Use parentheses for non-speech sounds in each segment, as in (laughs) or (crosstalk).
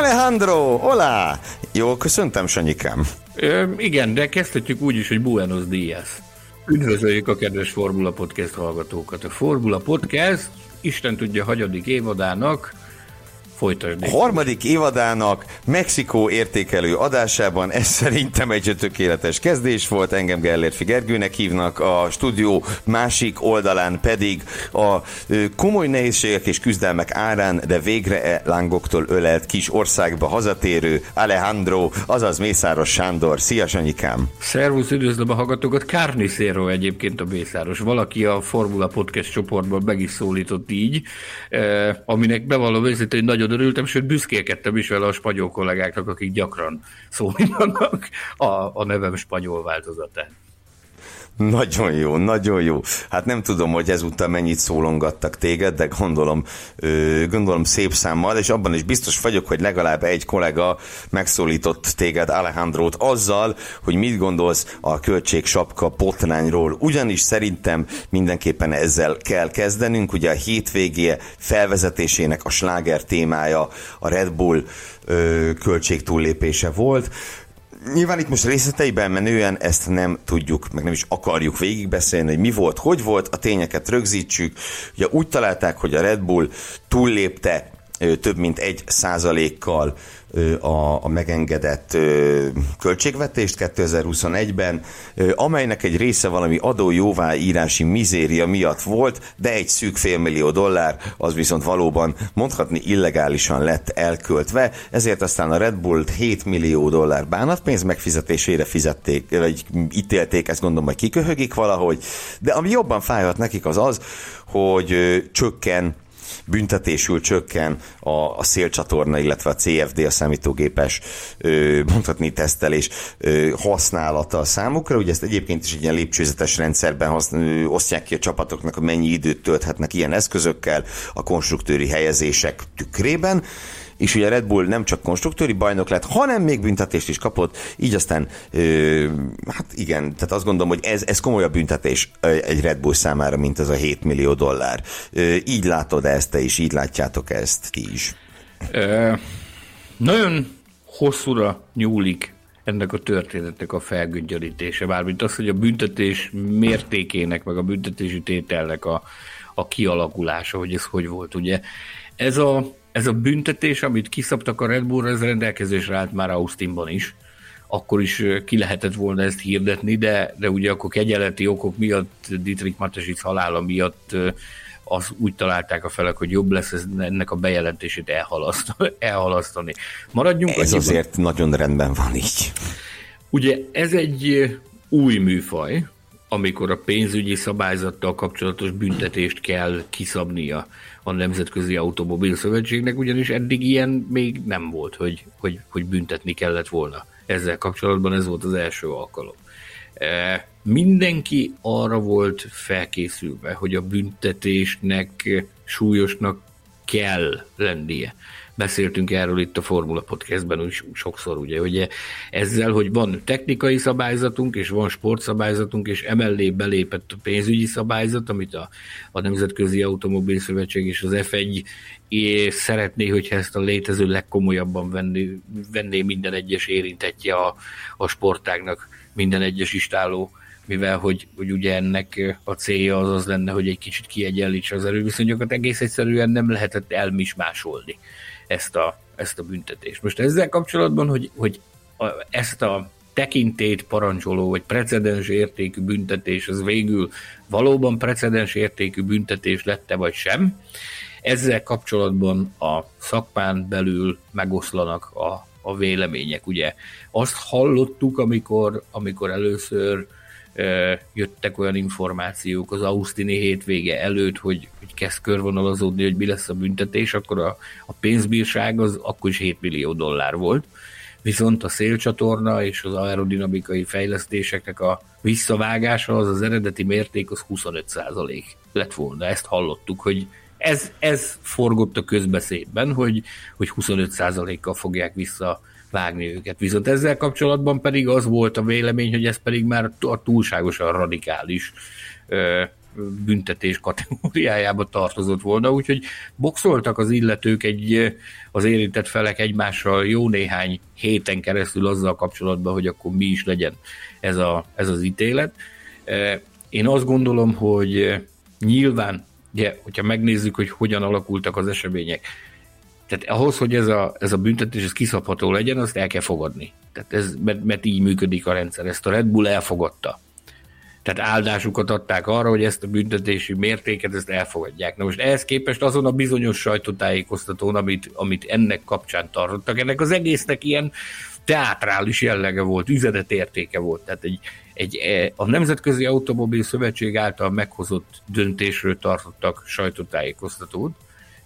Alejandro, hola! Jól köszöntem, Sanyikám. Ö, igen, de kezdhetjük úgy is, hogy Buenos Dias. Üdvözöljük a kedves Formula Podcast hallgatókat. A Formula Podcast, Isten tudja, hagyadik évadának Folytasd. A harmadik évadának Mexikó értékelő adásában ez szerintem egy tökéletes kezdés volt, engem Gellért Figergőnek hívnak, a stúdió másik oldalán pedig a komoly nehézségek és küzdelmek árán, de végre e lángoktól ölelt kis országba hazatérő Alejandro, azaz Mészáros Sándor. Szia, Sanyikám! Szervusz, üdvözlöm a hallgatókat! Carnicero egyébként a Mészáros. Valaki a Formula Podcast csoportban meg is szólított így, eh, aminek bevallom őszintén, hogy nagyon örültem, sőt büszkélkedtem is vele a spanyol kollégáknak, akik gyakran szólítanak a, a nevem spanyol változatán. Nagyon jó, nagyon jó. Hát nem tudom, hogy ezúttal mennyit szólongattak téged, de gondolom, gondolom szép számmal, és abban is biztos vagyok, hogy legalább egy kollega megszólított téged, Alejandrót, azzal, hogy mit gondolsz a költségsapka potrányról. Ugyanis szerintem mindenképpen ezzel kell kezdenünk. Ugye a hétvégé felvezetésének a sláger témája a Red Bull költségtúllépése volt nyilván itt most részleteiben menően ezt nem tudjuk, meg nem is akarjuk végigbeszélni, hogy mi volt, hogy volt, a tényeket rögzítsük. Ugye úgy találták, hogy a Red Bull túllépte több mint egy százalékkal a, a megengedett költségvetést 2021-ben, amelynek egy része valami adó jóváírási mizéria miatt volt, de egy szűk félmillió dollár az viszont valóban mondhatni illegálisan lett elköltve, ezért aztán a Red Bull 7 millió dollár bánatpénz megfizetésére fizették, vagy ítélték, ezt gondolom, hogy kiköhögik valahogy, de ami jobban fájhat nekik az az, hogy csökken büntetésül csökken a, a szélcsatorna, illetve a CFD, a számítógépes mondhatni tesztelés használata a számukra. Ugye ezt egyébként is egy ilyen lépcsőzetes rendszerben használ, osztják ki a csapatoknak, mennyi időt tölthetnek ilyen eszközökkel a konstruktőri helyezések tükrében és ugye Red Bull nem csak konstruktőri bajnok lett, hanem még büntetést is kapott, így aztán, ö, hát igen, tehát azt gondolom, hogy ez, ez komolyabb büntetés egy Red Bull számára, mint ez a 7 millió dollár. Ö, így látod ezt te is, így látjátok ezt ti is. Ö, nagyon hosszúra nyúlik ennek a történetnek a felgöngyörítése, mármint az, hogy a büntetés mértékének, meg a büntetési tételnek a, a kialakulása, hogy ez hogy volt. Ugye ez a ez a büntetés, amit kiszabtak a Red Bull, ez rendelkezésre állt már Austinban is. Akkor is ki lehetett volna ezt hirdetni, de, de ugye akkor kegyeleti okok miatt, Dietrich Matesic halála miatt az úgy találták a felek, hogy jobb lesz ez, ennek a bejelentését (laughs) elhalasztani. Maradjunk Ez annyiban. azért nagyon rendben van így. Ugye ez egy új műfaj, amikor a pénzügyi szabályzattal kapcsolatos büntetést kell kiszabnia a Nemzetközi Automobil Szövetségnek, ugyanis eddig ilyen még nem volt, hogy, hogy, hogy büntetni kellett volna. Ezzel kapcsolatban ez volt az első alkalom. E, mindenki arra volt felkészülve, hogy a büntetésnek súlyosnak kell lennie beszéltünk erről itt a Formula Podcastben is sokszor, ugye, hogy ezzel, hogy van technikai szabályzatunk, és van sportszabályzatunk, és emellé belépett a pénzügyi szabályzat, amit a, a Nemzetközi Automobil Szövetség és az F1 és szeretné, hogyha ezt a létező legkomolyabban venni, venné minden egyes érintettje a, a sportágnak, minden egyes istáló mivel hogy, hogy ugye ennek a célja az az lenne, hogy egy kicsit kiegyenlítse az erőviszonyokat, egész egyszerűen nem lehetett elmismásolni ezt a, ezt a büntetést. Most ezzel kapcsolatban, hogy, hogy a, ezt a tekintét parancsoló, vagy precedens értékű büntetés, az végül valóban precedens értékű büntetés lette, vagy sem. Ezzel kapcsolatban a szakmán belül megoszlanak a, a vélemények. Ugye azt hallottuk, amikor, amikor először jöttek olyan információk az Ausztini hétvége előtt, hogy, hogy kezd körvonalazódni, hogy mi lesz a büntetés, akkor a, a pénzbírság az akkor is 7 millió dollár volt. Viszont a szélcsatorna és az aerodinamikai fejlesztéseknek a visszavágása az az eredeti mérték az 25 százalék lett volna. Ezt hallottuk, hogy ez, ez forgott a közbeszédben, hogy, hogy 25 százalékkal fogják vissza vágni őket. Viszont ezzel kapcsolatban pedig az volt a vélemény, hogy ez pedig már a túlságosan radikális büntetés kategóriájába tartozott volna, úgyhogy boxoltak az illetők egy, az érintett felek egymással jó néhány héten keresztül azzal kapcsolatban, hogy akkor mi is legyen ez, a, ez az ítélet. Én azt gondolom, hogy nyilván, ugye, hogyha megnézzük, hogy hogyan alakultak az események, tehát ahhoz, hogy ez a, ez a büntetés ez kiszabható legyen, azt el kell fogadni. Tehát ez, mert, mert így működik a rendszer. Ezt a Red Bull elfogadta. Tehát áldásukat adták arra, hogy ezt a büntetési mértéket ezt elfogadják. Na most ehhez képest azon a bizonyos sajtótájékoztatón, amit, amit ennek kapcsán tartottak, ennek az egésznek ilyen teátrális jellege volt, üzenetértéke volt. Tehát egy, egy, e, a Nemzetközi Automobil Szövetség által meghozott döntésről tartottak sajtótájékoztatót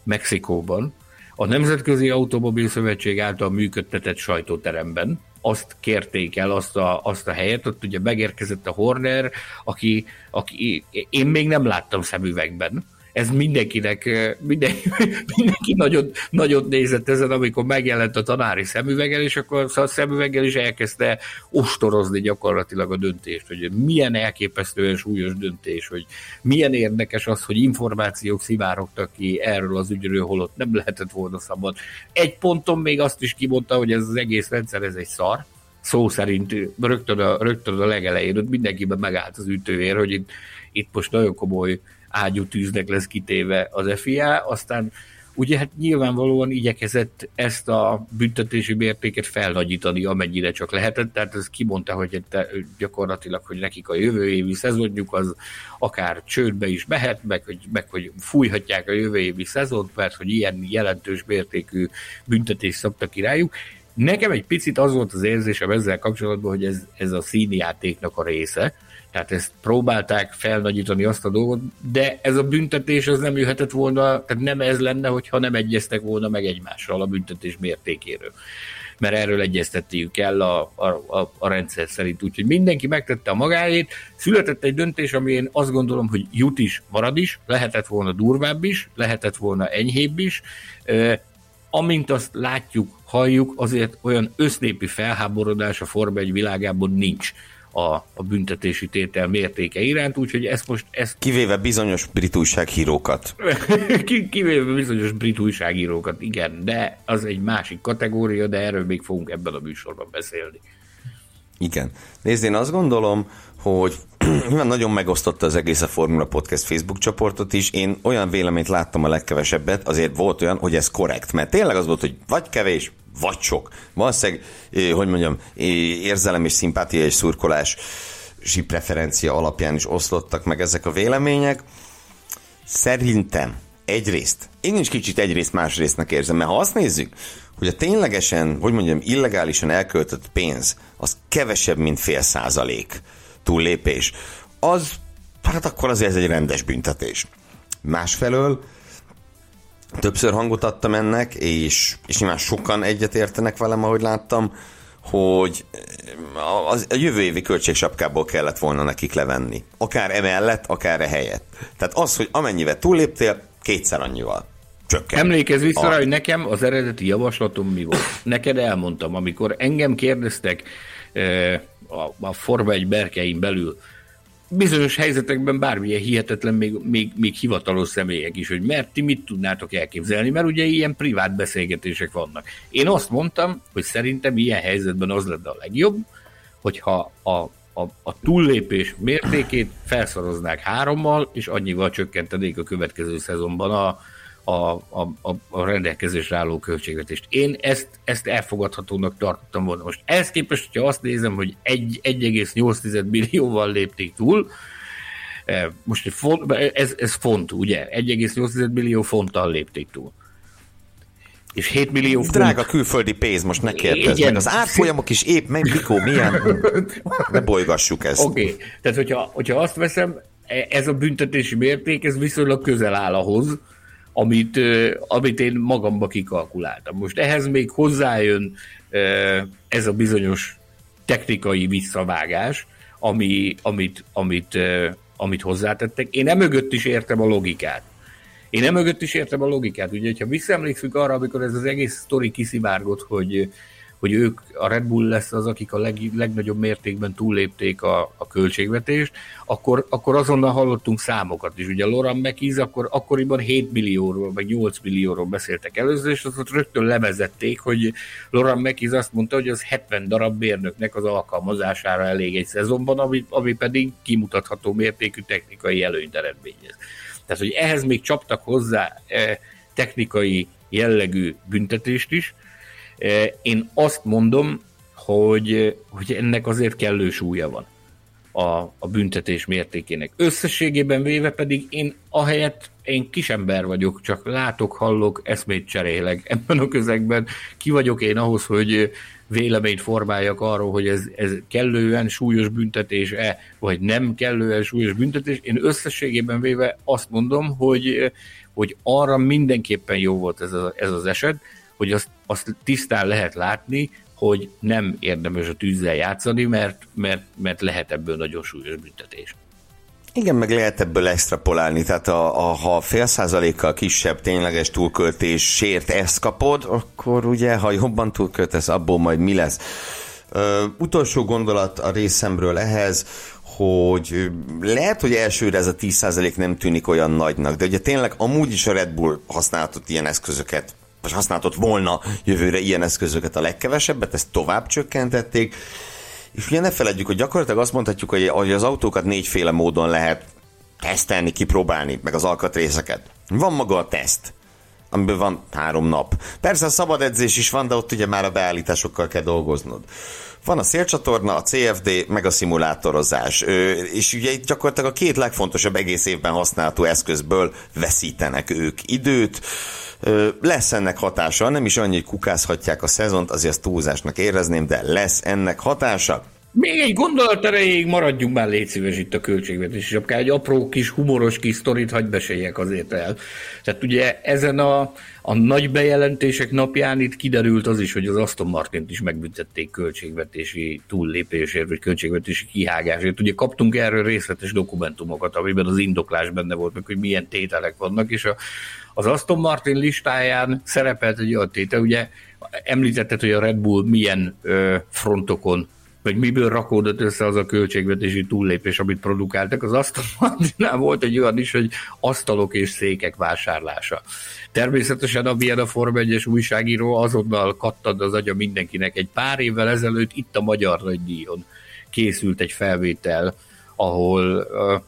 Mexikóban, a Nemzetközi Automobil Szövetség által működtetett sajtóteremben, azt kérték el, azt a, azt a helyet, ott ugye megérkezett a Horner, aki, aki én még nem láttam szemüvegben, ez mindenkinek, (laughs) mindenki, mindenki nagyon, nagyon nézett ezen, amikor megjelent a tanári szemüveggel, és akkor a szemüveggel is elkezdte ostorozni gyakorlatilag a döntést, hogy milyen elképesztően súlyos döntés, hogy milyen érdekes az, hogy információk szivárogtak ki erről az ügyről, holott nem lehetett volna szabad. Egy ponton még azt is kimondta, hogy ez az egész rendszer, ez egy szar, szó szerint rögtön a, rögtön a legelején, ott mindenkiben megállt az ütővér, hogy itt, itt most nagyon komoly ágyú tűznek lesz kitéve az FIA, aztán ugye hát nyilvánvalóan igyekezett ezt a büntetési mértéket felnagyítani, amennyire csak lehetett, tehát ez kimondta, hogy gyakorlatilag, hogy nekik a jövő évi szezonjuk az akár csődbe is mehet, meg hogy, meg hogy fújhatják a jövő évi szezont, mert hogy ilyen jelentős mértékű büntetést szabtak királyuk. Nekem egy picit az volt az érzésem ezzel kapcsolatban, hogy ez, ez a színjátéknak a része, tehát ezt próbálták felnagyítani azt a dolgot, de ez a büntetés az nem jöhetett volna, tehát nem ez lenne, hogyha nem egyeztek volna meg egymással a büntetés mértékéről. Mert erről egyeztetniük kell a, a, a, a rendszer szerint. Úgyhogy mindenki megtette a magáét, született egy döntés, ami én azt gondolom, hogy jut is, marad is, lehetett volna durvább is, lehetett volna enyhébb is, amint azt látjuk, halljuk, azért olyan össznépi felháborodás a Forma egy világában nincs a, a büntetési tétel mértéke iránt, úgyhogy ezt most... Ezt... Kivéve bizonyos brit újságírókat. (laughs) Kivéve bizonyos brit újságírókat, igen, de az egy másik kategória, de erről még fogunk ebben a műsorban beszélni. Igen. Nézd, én azt gondolom, hogy (clears throat) nyilván nagyon megosztotta az egész a Formula Podcast Facebook csoportot is. Én olyan véleményt láttam a legkevesebbet, azért volt olyan, hogy ez korrekt, mert tényleg az volt, hogy vagy kevés, vagy sok. Valószínűleg, hogy mondjam, érzelem és szimpátia és szurkolás preferencia alapján is oszlottak meg ezek a vélemények. Szerintem egyrészt, én is kicsit egyrészt másrésztnek érzem, mert ha azt nézzük, hogy a ténylegesen, hogy mondjam, illegálisan elköltött pénz, az kevesebb, mint fél százalék túllépés, az, hát akkor azért ez egy rendes büntetés. Másfelől többször hangot adtam ennek, és, és nyilván sokan egyetértenek velem, ahogy láttam, hogy a, a jövő évi költségsapkából kellett volna nekik levenni. Akár emellett, akár e helyett. Tehát az, hogy amennyivel túlléptél, kétszer annyival. Csökken. Emlékezz vissza a... rá, hogy nekem az eredeti javaslatom mi volt. Neked elmondtam, amikor engem kérdeztek eh, a, a Forma egy berkein belül, bizonyos helyzetekben bármilyen hihetetlen, még, még, még hivatalos személyek is, hogy mert ti mit tudnátok elképzelni, mert ugye ilyen privát beszélgetések vannak. Én azt mondtam, hogy szerintem ilyen helyzetben az lenne a legjobb, hogyha a, a, a túllépés mértékét felszoroznák hárommal, és annyival csökkentenék a következő szezonban a, a, a, a rendelkezésre álló költségvetést. Én ezt, ezt elfogadhatónak tartottam volna. Most ehhez képest, hogyha azt nézem, hogy 1,8 millióval lépték túl, eh, most font, ez, ez font, ugye? 1,8 millió fonttal lépték túl. És 7 millió font. Drága külföldi pénz, most ne kérdezz meg. Az árfolyamok is épp, meg mikor, milyen. (laughs) Ne bolygassuk ezt. Oké, okay. tehát hogyha, hogyha azt veszem, e, ez a büntetési mérték, ez viszonylag közel áll ahhoz, amit, amit én magamba kikalkuláltam. Most ehhez még hozzájön ez a bizonyos technikai visszavágás, ami, amit, amit, amit hozzátettek. Én emögött is értem a logikát. Én emögött is értem a logikát. Ugye, ha visszaemlékszünk arra, amikor ez az egész sztori kiszivárgott, hogy, hogy ők, a Red Bull lesz az, akik a leg, legnagyobb mértékben túllépték a, a költségvetést, akkor, akkor azonnal hallottunk számokat is. Ugye Loran McKees akkor, akkoriban 7 millióról, vagy 8 millióról beszéltek először, és azt rögtön levezették, hogy Loran McKees azt mondta, hogy az 70 darab bérnöknek az alkalmazására elég egy szezonban, ami, ami pedig kimutatható mértékű technikai előnyt eredményez. Tehát, hogy ehhez még csaptak hozzá eh, technikai jellegű büntetést is, én azt mondom, hogy, hogy ennek azért kellő súlya van a, a büntetés mértékének. Összességében véve pedig én ahelyett én kisember vagyok, csak látok, hallok, eszmét cserélek ebben a közegben. Ki vagyok én ahhoz, hogy véleményt formáljak arról, hogy ez, ez kellően súlyos büntetés-e, vagy nem kellően súlyos büntetés. Én összességében véve azt mondom, hogy, hogy arra mindenképpen jó volt ez, a, ez az eset, hogy azt, azt tisztán lehet látni, hogy nem érdemes a tűzzel játszani, mert, mert, mert lehet ebből nagyon súlyos büntetés. Igen, meg lehet ebből extrapolálni, tehát a, a, ha fél százalékkal kisebb tényleges túlköltés sért ezt kapod, akkor ugye, ha jobban túlköltesz, abból majd mi lesz. Ö, utolsó gondolat a részemről ehhez, hogy lehet, hogy elsőre ez a 10% nem tűnik olyan nagynak, de ugye tényleg amúgy is a Red Bull használhatott ilyen eszközöket vagy használhatott volna jövőre ilyen eszközöket a legkevesebbet, ezt tovább csökkentették. És ugye ne feledjük, hogy gyakorlatilag azt mondhatjuk, hogy az autókat négyféle módon lehet tesztelni, kipróbálni, meg az alkatrészeket. Van maga a teszt, amiben van három nap. Persze a szabad edzés is van, de ott ugye már a beállításokkal kell dolgoznod. Van a szélcsatorna, a CFD, meg a szimulátorozás. És ugye itt gyakorlatilag a két legfontosabb egész évben használható eszközből veszítenek ők időt. Lesz ennek hatása, nem is annyi, hogy kukázhatják a szezont, azért túlzásnak érezném, de lesz ennek hatása. Még egy gondolat erejéig maradjunk már légy szíves itt a költségvetés, és akár egy apró kis humoros kis sztorit hagyd beséljek azért el. Tehát ugye ezen a, a nagy bejelentések napján itt kiderült az is, hogy az Aston Martint is megbüntették költségvetési túllépésért, vagy költségvetési kihágásért. Ugye kaptunk erről részletes dokumentumokat, amiben az indoklás benne volt, meg hogy milyen tételek vannak, és a, az Aston Martin listáján szerepelt egy olyan tétel, ugye említetted, hogy a Red Bull milyen ö, frontokon vagy miből rakódott össze az a költségvetési túllépés, amit produkáltak. Az asztalnál volt egy olyan is, hogy asztalok és székek vásárlása. Természetesen, amilyen a Form 1 újságíró, azonnal kattad az agya mindenkinek. Egy pár évvel ezelőtt itt a Magyar Nagydíjon készült egy felvétel, ahol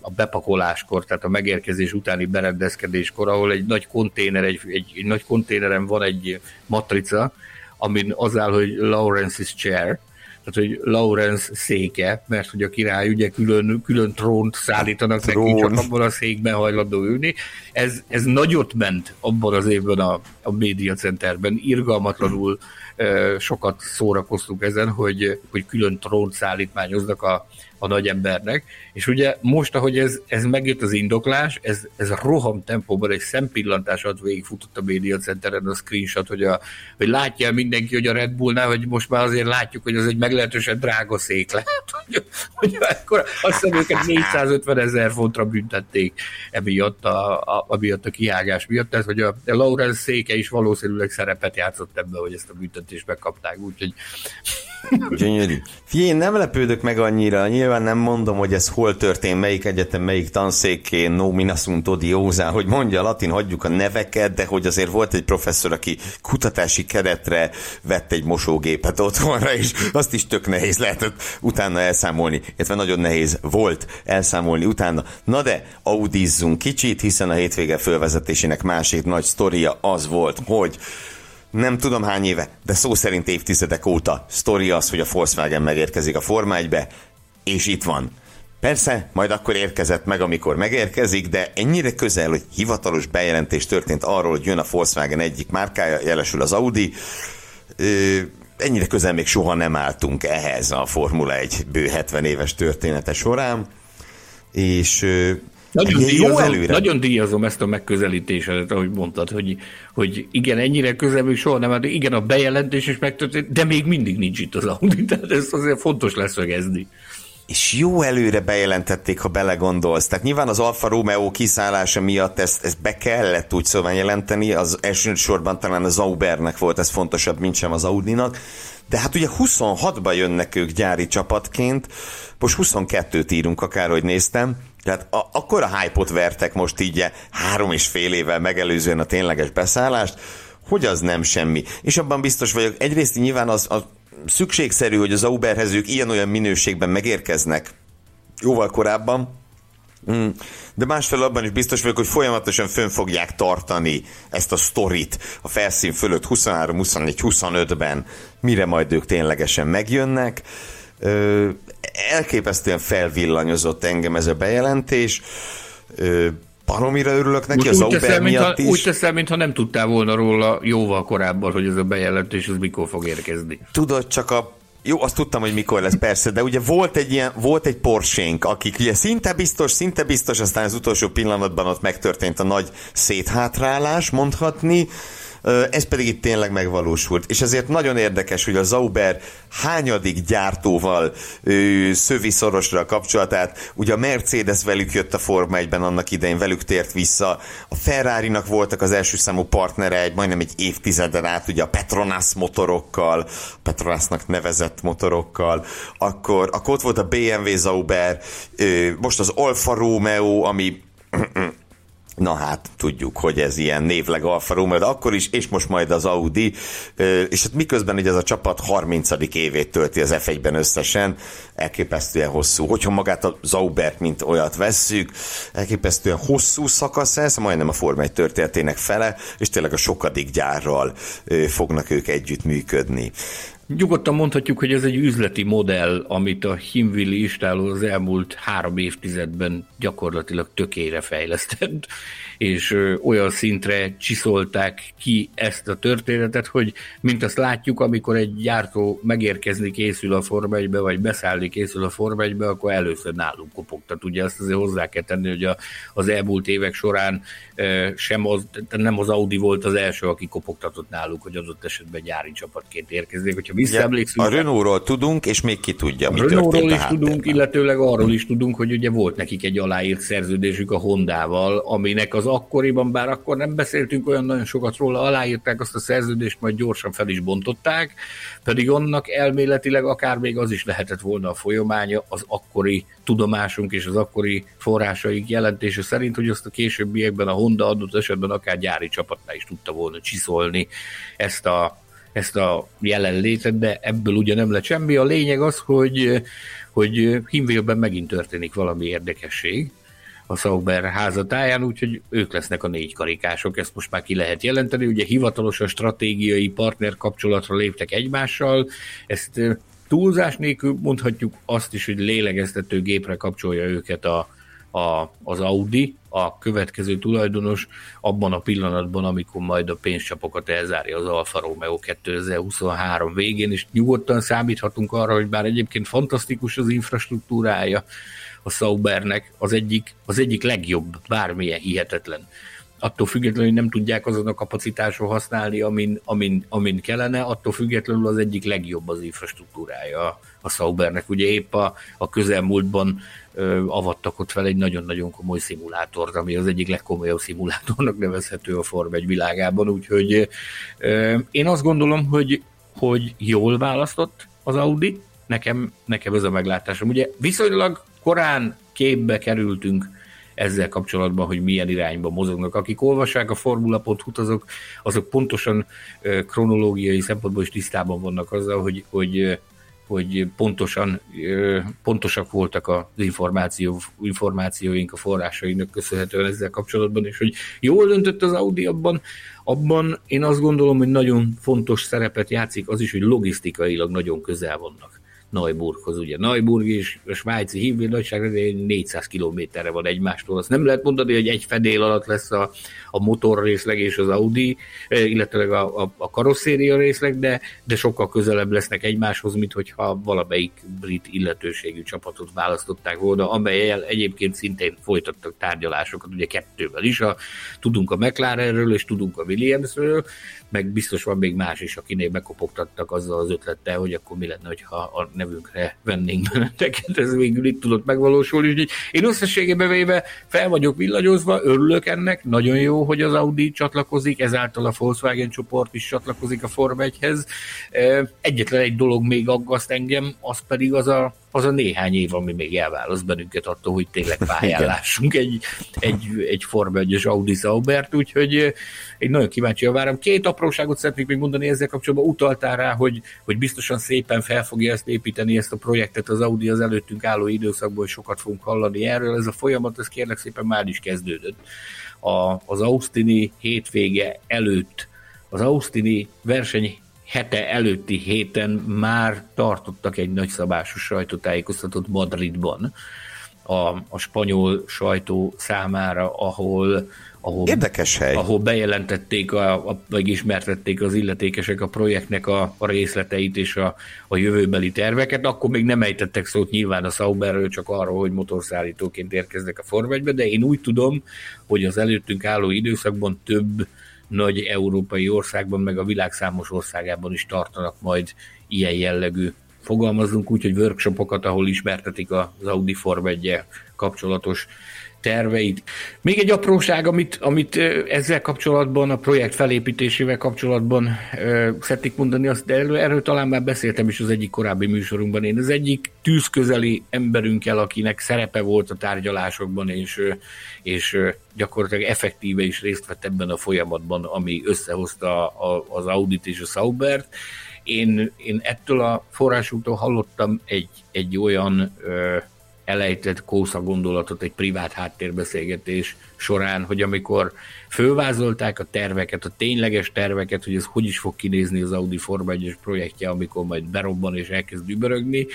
a bepakoláskor, tehát a megérkezés utáni berendezkedéskor, ahol egy nagy konténer, egy, egy, egy nagy konténeren van egy matrica, amin az áll, hogy Lawrence's chair, tehát hogy Lawrence széke, mert hogy a király ugye külön, külön trónt szállítanak Trón. neki, csak abban a székben hajlandó ülni. Ez, ez nagyot ment abban az évben a, a média centerben, irgalmatlanul sokat szórakoztunk ezen, hogy, hogy külön trónt szállítmányoznak a, a nagy embernek. És ugye most, ahogy ez, ez megjött az indoklás, ez, ez roham tempóban egy szempillantás ad végigfutott a média centeren a screenshot, hogy, a, hogy látja mindenki, hogy a Red Bullnál, hogy most már azért látjuk, hogy az egy meglehetősen drága szék lehet, hogy, hogy akkor azt hiszem őket 450 ezer fontra büntették emiatt a, a, amiatt a kiágás miatt, tehát hogy a, a Lawrence széke is valószínűleg szerepet játszott ebben, hogy ezt a büntetést megkapták, úgyhogy Gyönyörű. Figyelj, én nem lepődök meg annyira, nyilván nem mondom, hogy ez hol történt, melyik egyetem, melyik tanszékén, no minasunt odiózá, hogy mondja latin, hagyjuk a neveket, de hogy azért volt egy professzor, aki kutatási keretre vett egy mosógépet otthonra, és azt is tök nehéz lehetett utána elszámolni, illetve nagyon nehéz volt elszámolni utána. Na de, audizzunk kicsit, hiszen a hétvége fölvezetésének másik nagy sztoria az volt, hogy nem tudom hány éve, de szó szerint évtizedek óta sztori az, hogy a Volkswagen megérkezik a Forma 1-be, és itt van. Persze, majd akkor érkezett meg, amikor megérkezik, de ennyire közel, hogy hivatalos bejelentés történt arról, hogy jön a Volkswagen egyik márkája, jelesül az Audi. Ö, ennyire közel még soha nem álltunk ehhez a Formula 1 bő 70 éves története során, és nagyon díjazom, jó előre. nagyon díjazom ezt a megközelítésedet, ahogy mondtad, hogy, hogy igen, ennyire közel még soha nem, de igen, a bejelentés is megtörtént, de még mindig nincs itt az Audi, (laughs) tehát ezt azért fontos leszögezni és jó előre bejelentették, ha belegondolsz. Tehát nyilván az Alfa Romeo kiszállása miatt ezt, ezt be kellett úgy szóval jelenteni, az elsősorban talán az Aubernek volt ez fontosabb, mint sem az Audinak, de hát ugye 26-ba jönnek ők gyári csapatként, most 22-t írunk, akárhogy néztem, tehát a, akkor a hype-ot vertek most így három és fél évvel megelőzően a tényleges beszállást, hogy az nem semmi. És abban biztos vagyok, egyrészt nyilván az, az szükségszerű, hogy az Uberhez ők ilyen-olyan minőségben megérkeznek jóval korábban, mm. de másfelől abban is biztos vagyok, hogy folyamatosan fönn fogják tartani ezt a sztorit a felszín fölött 23, 24, 25-ben, mire majd ők ténylegesen megjönnek. Elképesztően felvillanyozott engem ez a bejelentés. Ö, baromira örülök neki, Most az Uber teszel, miatt mintha, is. Úgy teszel, mintha nem tudtál volna róla jóval korábban, hogy ez a bejelentés, az mikor fog érkezni. Tudod, csak a jó, azt tudtam, hogy mikor lesz, persze, de ugye volt egy ilyen, volt egy porsénk, akik ugye szinte biztos, szinte biztos, aztán az utolsó pillanatban ott megtörtént a nagy széthátrálás, mondhatni, ez pedig itt tényleg megvalósult. És ezért nagyon érdekes, hogy a Zauber hányadik gyártóval ö, szövi szorosra a kapcsolatát. Ugye a Mercedes velük jött a Forma 1-ben annak idején, velük tért vissza. A Ferrari-nak voltak az első számú partnere egy majdnem egy évtizeden át, ugye a Petronas motorokkal, Petronasnak nevezett motorokkal. Akkor, akkor ott volt a BMW Zauber, most az Alfa Romeo, ami Na hát, tudjuk, hogy ez ilyen névleg Alfa Romeo, de akkor is, és most majd az Audi, és hát miközben hogy ez a csapat 30. évét tölti az F1-ben összesen, elképesztően hosszú. Hogyha magát a Zaubert, mint olyat vesszük, elképesztően hosszú szakasz ez, majdnem a Forma 1 történetének fele, és tényleg a sokadik gyárral fognak ők együtt működni. Nyugodtan mondhatjuk, hogy ez egy üzleti modell, amit a Himvili istáló az elmúlt három évtizedben gyakorlatilag tökére fejlesztett és olyan szintre csiszolták ki ezt a történetet, hogy mint azt látjuk, amikor egy gyártó megérkezni készül a Forma 1 vagy beszállni készül a Forma 1 akkor először nálunk kopogtat. Ugye azt azért hozzá kell tenni, hogy a, az elmúlt évek során sem az, nem az Audi volt az első, aki kopogtatott náluk, hogy adott esetben gyári csapatként érkezik. Hogyha visszaemlékszünk... A Renault-ról tudunk, és még ki tudja, mi Renault-ról is tudunk, illetőleg arról is tudunk, hogy ugye volt nekik egy aláírt szerződésük a Hondával, aminek az az akkoriban, bár akkor nem beszéltünk olyan nagyon sokat róla, aláírták azt a szerződést, majd gyorsan fel is bontották, pedig annak elméletileg akár még az is lehetett volna a folyamánya az akkori tudomásunk és az akkori forrásaik jelentése szerint, hogy azt a későbbiekben a Honda adott esetben akár gyári csapatnál is tudta volna csiszolni ezt a, ezt a jelenlétet, de ebből ugye nem lett semmi. A lényeg az, hogy, hogy Himvélben megint történik valami érdekesség, a Sauber házatáján, úgyhogy ők lesznek a négy karikások, ezt most már ki lehet jelenteni. Ugye hivatalosan stratégiai partner kapcsolatra léptek egymással, ezt túlzás nélkül mondhatjuk azt is, hogy lélegeztető gépre kapcsolja őket a, a, az Audi, a következő tulajdonos abban a pillanatban, amikor majd a pénzcsapokat elzárja az Alfa Romeo 2023 végén, és nyugodtan számíthatunk arra, hogy bár egyébként fantasztikus az infrastruktúrája, a Saubernek az egyik, az egyik legjobb, bármilyen hihetetlen. Attól függetlenül, hogy nem tudják azon a kapacitáson használni, amin, amin, amin kellene, attól függetlenül az egyik legjobb az infrastruktúrája a Saubernek. Ugye épp a, a közelmúltban ö, avattak ott fel egy nagyon-nagyon komoly szimulátort, ami az egyik legkomolyabb szimulátornak nevezhető a Form 1 világában, úgyhogy ö, én azt gondolom, hogy, hogy jól választott az Audi, nekem, nekem ez a meglátásom. Ugye viszonylag korán képbe kerültünk ezzel kapcsolatban, hogy milyen irányba mozognak. Akik olvassák a formula.hu-t, azok, azok pontosan kronológiai szempontból is tisztában vannak azzal, hogy, hogy hogy pontosan, pontosak voltak az információ, információink a forrásainak köszönhetően ezzel kapcsolatban, és hogy jól döntött az Audi abban, abban én azt gondolom, hogy nagyon fontos szerepet játszik az is, hogy logisztikailag nagyon közel vannak Neuburghoz. Ugye Neuburg és a svájci hívvéd nagyságra 400 kilométerre van egymástól. Azt nem lehet mondani, hogy egy fedél alatt lesz a, a motor részleg és az Audi, eh, illetve a, a, a karosszéria részleg, de, de sokkal közelebb lesznek egymáshoz, mint hogyha valamelyik brit illetőségű csapatot választották volna, amelyel egyébként szintén folytattak tárgyalásokat, ugye kettővel is. A, tudunk a McLarenről és tudunk a Williamsről, meg biztos van még más is, akinél bekopogtattak azzal az ötlettel, hogy akkor mi lenne, ha a nevünkre vennénk benneteket, ez végül itt tudott megvalósulni. Úgyhogy én összességében véve fel vagyok villanyozva, örülök ennek, nagyon jó, hogy az Audi csatlakozik, ezáltal a Volkswagen csoport is csatlakozik a Form 1-hez. Egyetlen egy dolog még aggaszt engem, az pedig az a az a néhány év, ami még elválaszt bennünket attól, hogy tényleg (laughs) pályán lássunk egy, egy, egy Forma 1 Audi Saubert, úgyhogy én nagyon kíváncsi várom. Két apróságot szeretnék még mondani ezzel kapcsolatban. Utaltál rá, hogy, hogy biztosan szépen fel fogja ezt építeni, ezt a projektet az Audi az előttünk álló időszakból, sokat fogunk hallani erről. Ez a folyamat, ez kérlek szépen már is kezdődött. A, az Austini hétvége előtt az Austini verseny hete előtti héten már tartottak egy nagyszabású sajtótájékoztatót Madridban a, a spanyol sajtó számára, ahol ahol, Érdekes hely. ahol bejelentették, a, a, vagy ismertették az illetékesek a projektnek a, a részleteit és a, a jövőbeli terveket, akkor még nem ejtettek szót nyilván a Sauberről, csak arról, hogy motorszállítóként érkeznek a Form de én úgy tudom, hogy az előttünk álló időszakban több nagy európai országban, meg a világ számos országában is tartanak majd ilyen jellegű fogalmazunk úgy, hogy workshopokat, ahol ismertetik az Audi Form 1 kapcsolatos terveit. Még egy apróság, amit, amit ezzel kapcsolatban, a projekt felépítésével kapcsolatban szeretnék mondani, azt, de erről, talán már beszéltem is az egyik korábbi műsorunkban. Én az egyik tűzközeli emberünkkel, akinek szerepe volt a tárgyalásokban, és, és gyakorlatilag effektíve is részt vett ebben a folyamatban, ami összehozta az Audit és a Saubert. Én, én ettől a forrásuktól hallottam egy, egy olyan ö, elejtett kósza gondolatot egy privát háttérbeszélgetés során, hogy amikor fölvázolták a terveket, a tényleges terveket, hogy ez hogy is fog kinézni az Audi Forma 1 projektje, amikor majd berobban és elkezd dübörögni,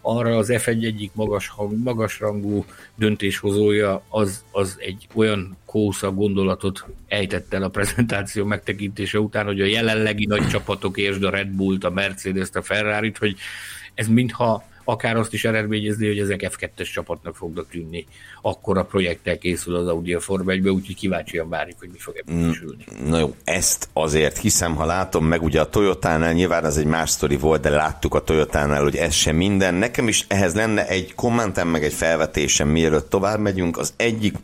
arra az F1 egyik magas, magasrangú döntéshozója az, az egy olyan kósza gondolatot ejtett el a prezentáció megtekintése után, hogy a jelenlegi nagy csapatok, és a Red Bullt, a Mercedes-t, a Ferrari-t, hogy ez mintha akár azt is eredményezni, hogy ezek F2-es csapatnak fognak tűnni. Akkor a projekttel készül az Audi a Forma 1 úgyhogy kíváncsian várjuk, hogy mi fog ebből mm, kisülni. Na jó, ezt azért hiszem, ha látom meg, ugye a Toyotánál nyilván az egy más sztori volt, de láttuk a Toyotánál, hogy ez sem minden. Nekem is ehhez lenne egy kommentem, meg egy felvetésem, mielőtt tovább megyünk. Az egyik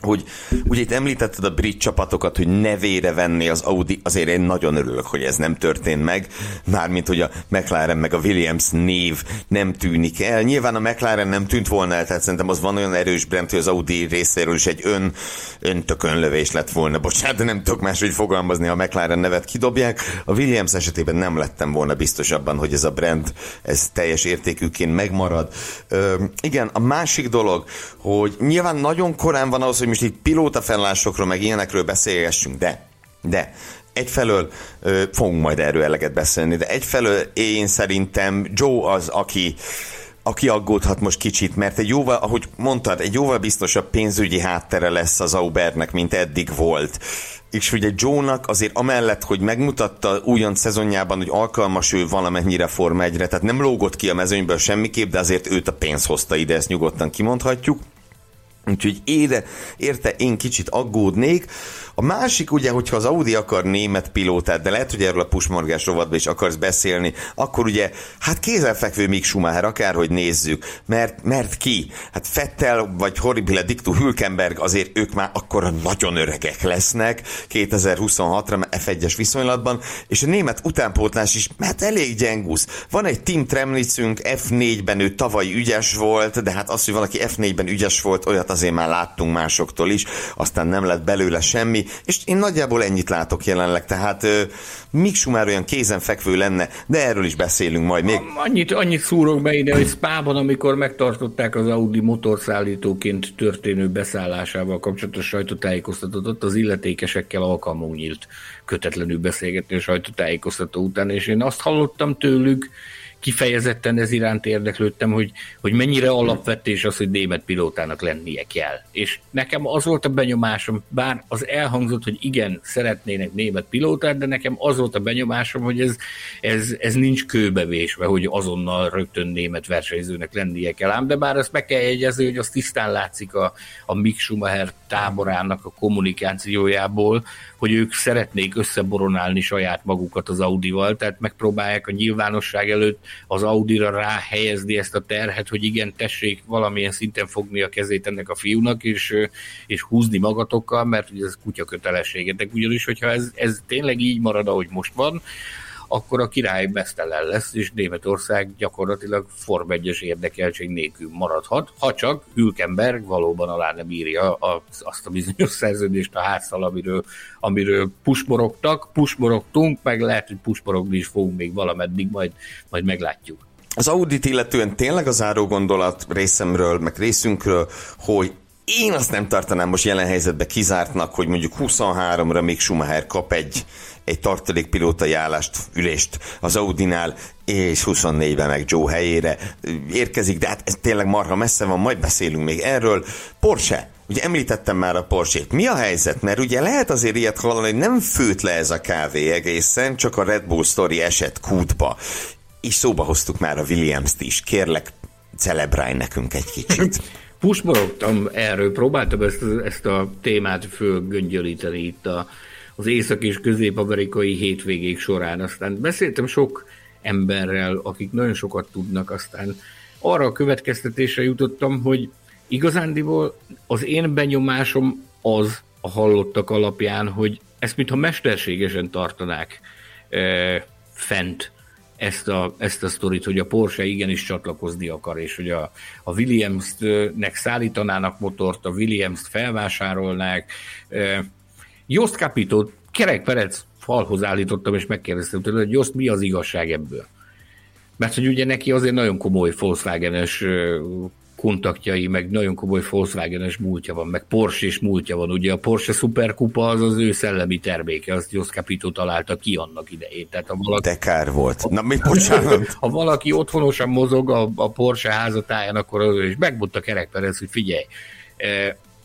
hogy ugye itt említetted a brit csapatokat, hogy nevére venni az Audi, azért én nagyon örülök, hogy ez nem történt meg, mármint hogy a McLaren meg a Williams név nem tűnik el. Nyilván a McLaren nem tűnt volna el, tehát szerintem az van olyan erős brand, hogy az Audi részéről is egy ön, öntökönlövés lett volna. Bocsánat, de nem tudok máshogy fogalmazni, a McLaren nevet kidobják. A Williams esetében nem lettem volna biztos abban, hogy ez a brand ez teljes értékűként megmarad. Ö, igen, a másik dolog, hogy nyilván nagyon korán van ahhoz, hogy most itt pilóta fennlásokról, meg ilyenekről beszélgessünk, de, de egyfelől ö, fogunk majd erről eleget beszélni, de egyfelől én szerintem Joe az, aki aki aggódhat most kicsit, mert egy jóval, ahogy mondtad, egy jóval biztosabb pénzügyi háttere lesz az Aubernek, mint eddig volt. És ugye Joe-nak azért amellett, hogy megmutatta újon szezonjában, hogy alkalmas ő valamennyire Forma 1 tehát nem lógott ki a mezőnyből semmiképp, de azért őt a pénz hozta ide, ezt nyugodtan kimondhatjuk. Úgyhogy ére, érte én kicsit aggódnék. A másik ugye, hogyha az Audi akar német pilótát, de lehet, hogy erről a pusmorgás rovatban is akarsz beszélni, akkor ugye, hát kézzelfekvő Mick Schumacher, akárhogy nézzük, mert, mert ki? Hát Fettel vagy Horribile Diktu Hülkenberg azért ők már akkor nagyon öregek lesznek 2026-ra F1-es viszonylatban, és a német utánpótlás is, mert elég gyengusz. Van egy Tim Tremlitzünk, F4-ben ő tavaly ügyes volt, de hát az, hogy valaki F4-ben ügyes volt, olyat azért már láttunk másoktól is, aztán nem lett belőle semmi, és én nagyjából ennyit látok jelenleg, tehát Mik Schumacher olyan kézenfekvő lenne, de erről is beszélünk majd még. Annyit, annyit szúrok be ide, hogy Spában, amikor megtartották az Audi motorszállítóként történő beszállásával kapcsolatos sajtótájékoztatót, ott az illetékesekkel alkalmunk nyílt kötetlenül beszélgetni a sajtótájékoztató után, és én azt hallottam tőlük, kifejezetten ez iránt érdeklődtem, hogy, hogy mennyire alapvetés az, hogy német pilótának lennie kell. És nekem az volt a benyomásom, bár az elhangzott, hogy igen, szeretnének német pilótát, de nekem az volt a benyomásom, hogy ez, ez, ez nincs kőbevésve, hogy azonnal rögtön német versenyzőnek lennie kell. Ám de bár ezt meg kell jegyezni, hogy az tisztán látszik a, a Mick Schumacher táborának a kommunikációjából, hogy ők szeretnék összeboronálni saját magukat az Audival, tehát megpróbálják a nyilvánosság előtt az Audira ráhelyezni ezt a terhet, hogy igen, tessék valamilyen szinten fogni a kezét ennek a fiúnak, és, és húzni magatokkal, mert ugye ez kutya kötelességetek, ugyanis, hogyha ez, ez tényleg így marad, ahogy most van, akkor a király mesztelen lesz, és Németország gyakorlatilag Form 1 érdekeltség nélkül maradhat, ha csak Hülkenberg valóban alá nem írja azt a bizonyos szerződést a háztal, amiről, amiről pusmorogtak, pusmorogtunk, meg lehet, hogy pusmorogni is fogunk még valameddig, majd, majd meglátjuk. Az audit illetően tényleg az záró gondolat részemről, meg részünkről, hogy én azt nem tartanám most jelen helyzetben kizártnak, hogy mondjuk 23-ra még Schumacher kap egy, egy tartalékpilótai állást, ülést az Audinál, és 24-ben meg Joe helyére érkezik, de hát ez tényleg marha messze van, majd beszélünk még erről. Porsche, ugye említettem már a Porsche-t. Mi a helyzet? Mert ugye lehet azért ilyet hallani, hogy nem főt le ez a kávé egészen, csak a Red Bull Story esett kútba. És szóba hoztuk már a Williams-t is. Kérlek, celebrálj nekünk egy kicsit. Pusmorogtam erről, próbáltam ezt, ezt a témát fölgöngyölíteni itt a, az észak- és közép-amerikai hétvégék során. Aztán beszéltem sok emberrel, akik nagyon sokat tudnak, aztán arra a következtetésre jutottam, hogy igazándiból az én benyomásom az a hallottak alapján, hogy ezt mintha mesterségesen tartanák e, fent ezt a, ezt a sztorit, hogy a Porsche igenis csatlakozni akar, és hogy a, a Williams-nek szállítanának motort, a Williams-t felvásárolnák. Jost Capito, Kerek Perec falhoz állítottam, és megkérdeztem tőle, hogy Jost, mi az igazság ebből? Mert hogy ugye neki azért nagyon komoly Volkswagen-es kontaktjai, meg nagyon komoly Volkswagen-es múltja van, meg Porsche és múltja van. Ugye a Porsche Superkupa az az ő szellemi terméke, azt Jos Capito találta ki annak idején. Tehát a valaki, De kár volt. Na, mi bocsánat? ha valaki otthonosan mozog a, a Porsche házatáján, akkor az is megmondta kerekperec, hogy figyelj,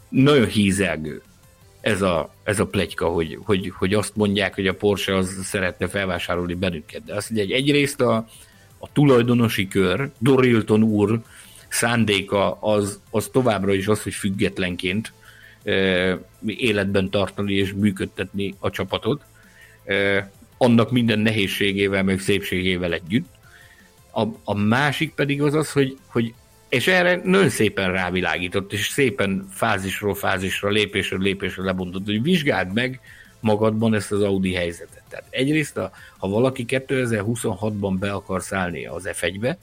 nagyon hízelgő ez a, ez a plegyka, hogy, hogy, hogy azt mondják, hogy a Porsche az szeretne felvásárolni bennünket. De azt mondja, egyrészt a, a tulajdonosi kör, Dorilton úr szándéka az, az továbbra is az, hogy függetlenként e, életben tartani és működtetni a csapatot, e, annak minden nehézségével, meg szépségével együtt. A, a másik pedig az az, hogy, hogy és erre nagyon szépen rávilágított, és szépen fázisról fázisra, lépésről lépésre lebontott, hogy vizsgáld meg magadban ezt az Audi helyzetet. Tehát egyrészt, ha valaki 2026-ban be akar szállni az F1-be,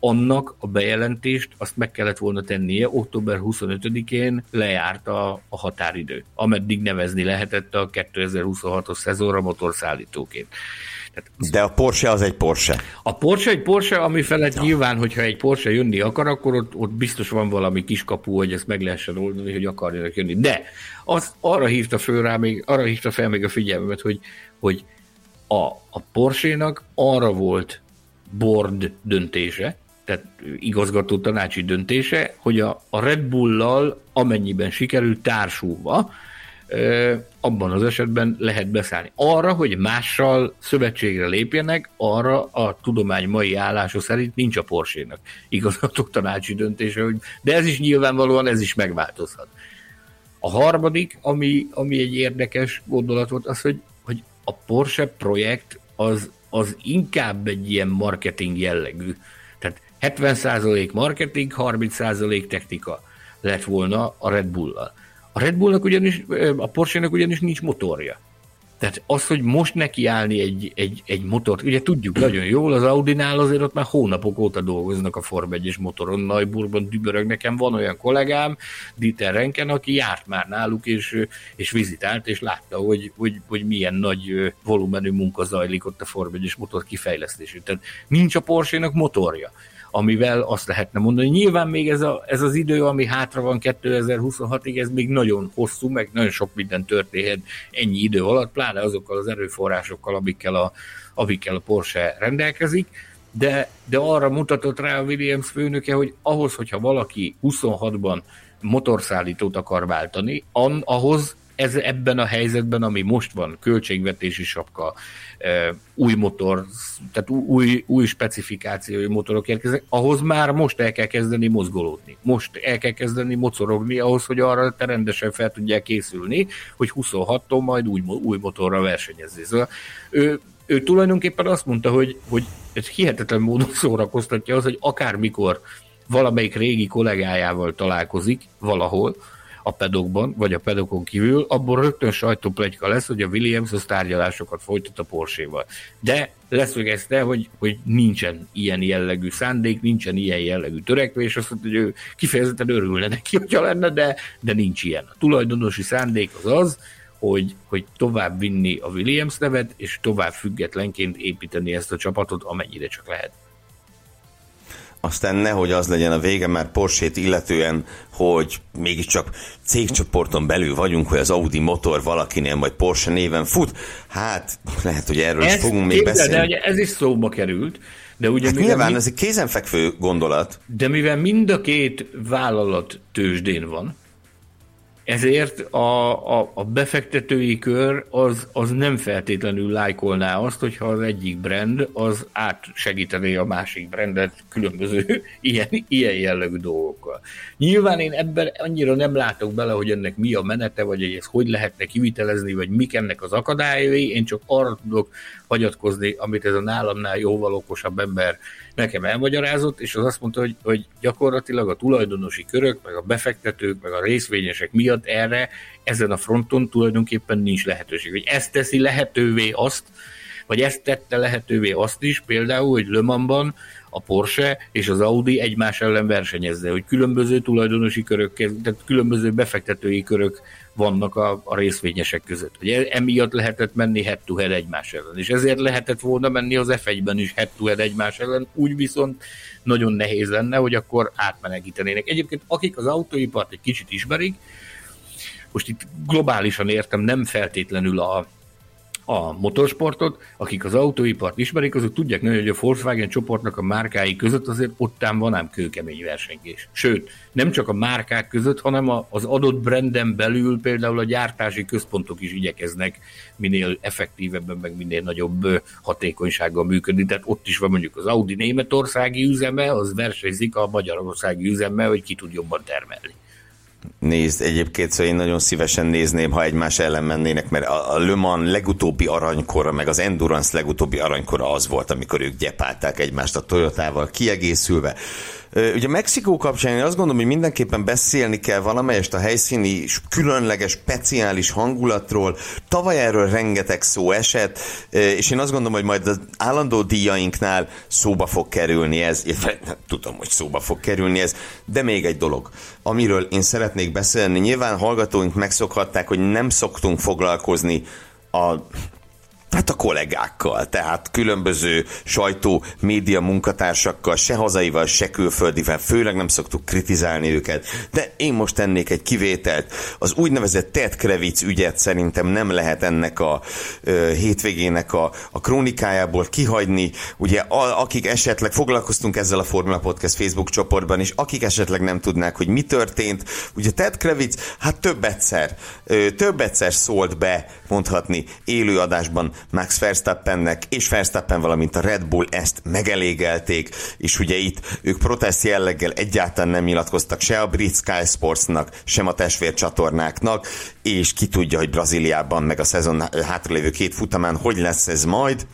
annak a bejelentést azt meg kellett volna tennie, október 25-én lejárt a, a határidő, ameddig nevezni lehetett a 2026-os szezonra motorszállítóként. De a Porsche az egy Porsche. A Porsche egy Porsche, ami felett ja. nyilván, hogyha egy Porsche jönni akar, akkor ott, ott biztos van valami kiskapu, hogy ezt meg lehessen oldani, hogy akarjanak jönni. De az arra hívta föl rá még, arra hívta fel még a figyelmemet, hogy, hogy a, a Porsche-nak arra volt board döntése, tehát igazgató tanácsi döntése, hogy a, a Red Bull-lal amennyiben sikerül társulva, abban az esetben lehet beszállni. Arra, hogy mással szövetségre lépjenek, arra a tudomány mai állása szerint nincs a Porsche-nak igazgató tanácsi döntése, hogy, de ez is nyilvánvalóan ez is megváltozhat. A harmadik, ami, ami egy érdekes gondolat volt, az, hogy, hogy a Porsche projekt az, az inkább egy ilyen marketing jellegű 70% marketing, 30% technika lett volna a Red Bull-lal. A Red Bullnak ugyanis, a Porsche-nak ugyanis nincs motorja. Tehát az, hogy most nekiállni egy, egy, egy motort, ugye tudjuk nagyon jól, az Audinál azért ott már hónapok óta dolgoznak a Form 1 motoron, Neuburgban dübörög. Nekem van olyan kollégám, Dieter Renken, aki járt már náluk, és, és vizitált, és látta, hogy, hogy, hogy milyen nagy volumenű munka zajlik ott a Form 1 motor kifejlesztésén. Tehát nincs a Porsche-nak motorja amivel azt lehetne mondani. Nyilván még ez, a, ez az idő, ami hátra van 2026-ig, ez még nagyon hosszú, meg nagyon sok minden történhet ennyi idő alatt, pláne azokkal az erőforrásokkal, amikkel a, amikkel a Porsche rendelkezik, de, de arra mutatott rá a Williams főnöke, hogy ahhoz, hogyha valaki 26-ban motorszállítót akar váltani, an, ahhoz ez ebben a helyzetben, ami most van, költségvetési sapka, új motor, tehát új, új specifikációi motorok érkeznek, ahhoz már most el kell kezdeni mozgolódni. Most el kell kezdeni mocorogni ahhoz, hogy arra te rendesen fel tudják készülni, hogy 26-tól majd új, új motorra versenyezni. Szóval ő, ő tulajdonképpen azt mondta, hogy, hogy ez hihetetlen módon (laughs) szórakoztatja az, hogy akármikor valamelyik régi kollégájával találkozik valahol, a pedokban, vagy a pedokon kívül, abból rögtön sajtóplegyka lesz, hogy a Williams az tárgyalásokat folytat a Porsche-val. De leszögezte, hogy, hogy nincsen ilyen jellegű szándék, nincsen ilyen jellegű törekvés, azt mondta, hogy ő kifejezetten örülne neki, hogyha lenne, de, de nincs ilyen. A tulajdonosi szándék az az, hogy, hogy tovább vinni a Williams nevet, és tovább függetlenként építeni ezt a csapatot, amennyire csak lehet aztán nehogy az legyen a vége, mert Porsét illetően, hogy mégiscsak cégcsoporton belül vagyunk, hogy az Audi motor valakinél majd Porsche néven fut, hát lehet, hogy erről ez is fogunk még beszélni. De ez is szóba került. De ugye hát nyilván mi... ez egy kézenfekvő gondolat. De mivel mind a két vállalat tőzsdén van, ezért a, a, a befektetői kör az, az nem feltétlenül lájkolná azt, hogyha az egyik brand az átsegítené a másik brandet különböző (laughs) ilyen, ilyen jellegű dolgokkal. Nyilván én ebben annyira nem látok bele, hogy ennek mi a menete, vagy hogy ez hogy lehetne kivitelezni, vagy mik ennek az akadályai, én csak arra tudok hagyatkozni, amit ez a nálamnál jóval okosabb ember nekem elmagyarázott, és az azt mondta, hogy, hogy gyakorlatilag a tulajdonosi körök, meg a befektetők, meg a részvényesek miatt erre ezen a fronton tulajdonképpen nincs lehetőség. Hogy ezt teszi lehetővé azt, vagy ezt tette lehetővé azt is, például, hogy Le Mansban a Porsche és az Audi egymás ellen versenyezze, hogy különböző tulajdonosi körök, tehát különböző befektetői körök vannak a, a részvényesek között. Ugye emiatt lehetett menni head to head egymás ellen, és ezért lehetett volna menni az F1-ben is head to head egymás ellen, úgy viszont nagyon nehéz lenne, hogy akkor átmenekítenének. Egyébként akik az autóipart egy kicsit ismerik, most itt globálisan értem, nem feltétlenül a, a motorsportot, akik az autóipart ismerik, azok tudják nagyon, hogy a Volkswagen csoportnak a márkái között azért ottán van ám kőkemény versengés. Sőt, nem csak a márkák között, hanem az adott branden belül például a gyártási központok is igyekeznek minél effektívebben, meg minél nagyobb hatékonysággal működni. Tehát ott is van mondjuk az Audi németországi üzeme, az versenyzik a magyarországi üzemmel, hogy ki tud jobban termelni. Nézd, egyébként szóval én nagyon szívesen nézném, ha egymás ellen mennének, mert a, a Le Mans legutóbbi aranykora, meg az Endurance legutóbbi aranykora az volt, amikor ők gyepálták egymást a Toyotával kiegészülve. Ugye Mexikó kapcsán én azt gondolom, hogy mindenképpen beszélni kell valamelyest a helyszíni különleges, speciális hangulatról. Tavaly erről rengeteg szó esett, és én azt gondolom, hogy majd az állandó díjainknál szóba fog kerülni ez. (laughs) Én tudom, hogy szóba fog kerülni ez, de még egy dolog, amiről én szeretnék beszélni. Nyilván hallgatóink megszokhatták, hogy nem szoktunk foglalkozni a Hát a kollégákkal, tehát különböző sajtó, média munkatársakkal, se hazaival, se külföldivel, főleg nem szoktuk kritizálni őket, de én most tennék egy kivételt. Az úgynevezett Ted Krevic ügyet szerintem nem lehet ennek a ö, hétvégének a, a krónikájából kihagyni. Ugye a, akik esetleg foglalkoztunk ezzel a Formula Podcast Facebook csoportban, és akik esetleg nem tudnák, hogy mi történt, ugye Ted Krevic, hát több egyszer, ö, több egyszer szólt be, mondhatni, élőadásban Max Verstappennek és Verstappen, valamint a Red Bull ezt megelégelték, és ugye itt ők protest jelleggel egyáltalán nem nyilatkoztak se a brit Sky Sportsnak, sem a testvércsatornáknak, és ki tudja, hogy Brazíliában meg a szezon hátralévő két futamán hogy lesz ez majd.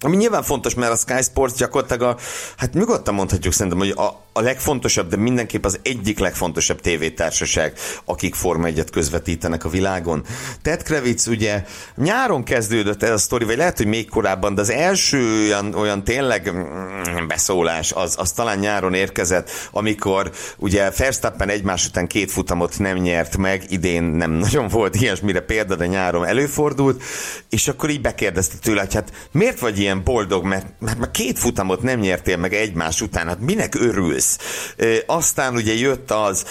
Ami nyilván fontos, mert a Sky Sports gyakorlatilag a, hát nyugodtan mondhatjuk szerintem, hogy a, a legfontosabb, de mindenképp az egyik legfontosabb tévétársaság, akik Forma 1 közvetítenek a világon. Ted Kravitz ugye nyáron kezdődött ez a sztori, vagy lehet, hogy még korábban, de az első olyan, olyan tényleg mm, beszólás az, az talán nyáron érkezett, amikor ugye Verstappen egymás után két futamot nem nyert meg, idén nem nagyon volt ilyesmire példa, de nyáron előfordult, és akkor így bekérdezte tőle, hogy hát miért vagy ilyen boldog, mert, mert már két futamot nem nyertél meg egymás után, hát minek örülsz? Aztán ugye jött az,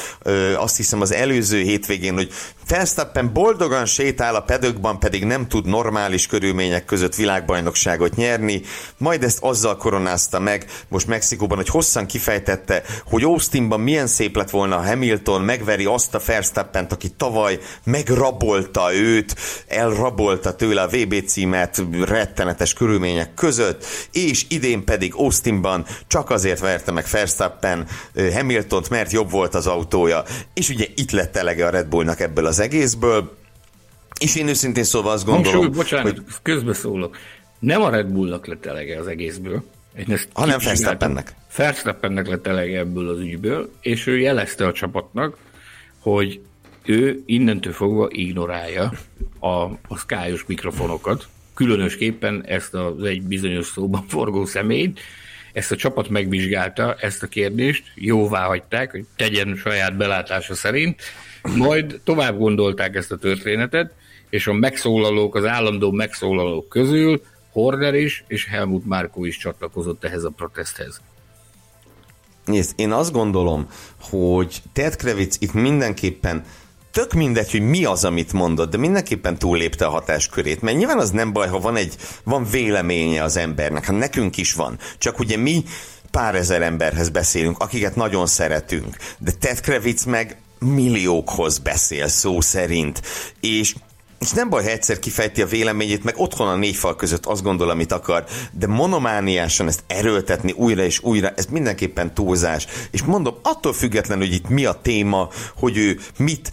azt hiszem az előző hétvégén, hogy Verstappen boldogan sétál a pedökban, pedig nem tud normális körülmények között világbajnokságot nyerni, majd ezt azzal koronázta meg, most Mexikóban, hogy hosszan kifejtette, hogy Austinban milyen szép lett volna, a Hamilton megveri azt a Verstappent, aki tavaly megrabolta őt, elrabolta tőle a VB címet rettenetes körülmények között, és idén pedig Austinban csak azért verte meg Verstappen Hamiltont, mert jobb volt az autója, és ugye itt lett elege a Red Bullnak ebből az egészből, és én őszintén szóval azt gondolom, Hangsúly, bocsánat, hogy... közbeszólok. Nem a Red Bullnak lett elege az egészből, hanem Verstappennek. Verstappennek lett elege ebből az ügyből, és ő jelezte a csapatnak, hogy ő innentől fogva ignorálja a, a skyos mikrofonokat, különösképpen ezt az egy bizonyos szóban forgó személyt, ezt a csapat megvizsgálta, ezt a kérdést, jóvá hagyták, hogy tegyen saját belátása szerint, majd tovább gondolták ezt a történetet, és a megszólalók, az állandó megszólalók közül Horner is, és Helmut Márkó is csatlakozott ehhez a protesthez. Nézd, én azt gondolom, hogy Ted Kravitz itt mindenképpen tök mindegy, hogy mi az, amit mondod, de mindenképpen túllépte a hatáskörét, mert nyilván az nem baj, ha van egy, van véleménye az embernek, hát nekünk is van, csak ugye mi pár ezer emberhez beszélünk, akiket nagyon szeretünk, de Ted Kravitz meg milliókhoz beszél szó szerint, és és nem baj, ha egyszer kifejti a véleményét, meg otthon a négy fal között azt gondol, amit akar, de monomániásan ezt erőltetni újra és újra, ez mindenképpen túlzás. És mondom, attól függetlenül, hogy itt mi a téma, hogy ő mit,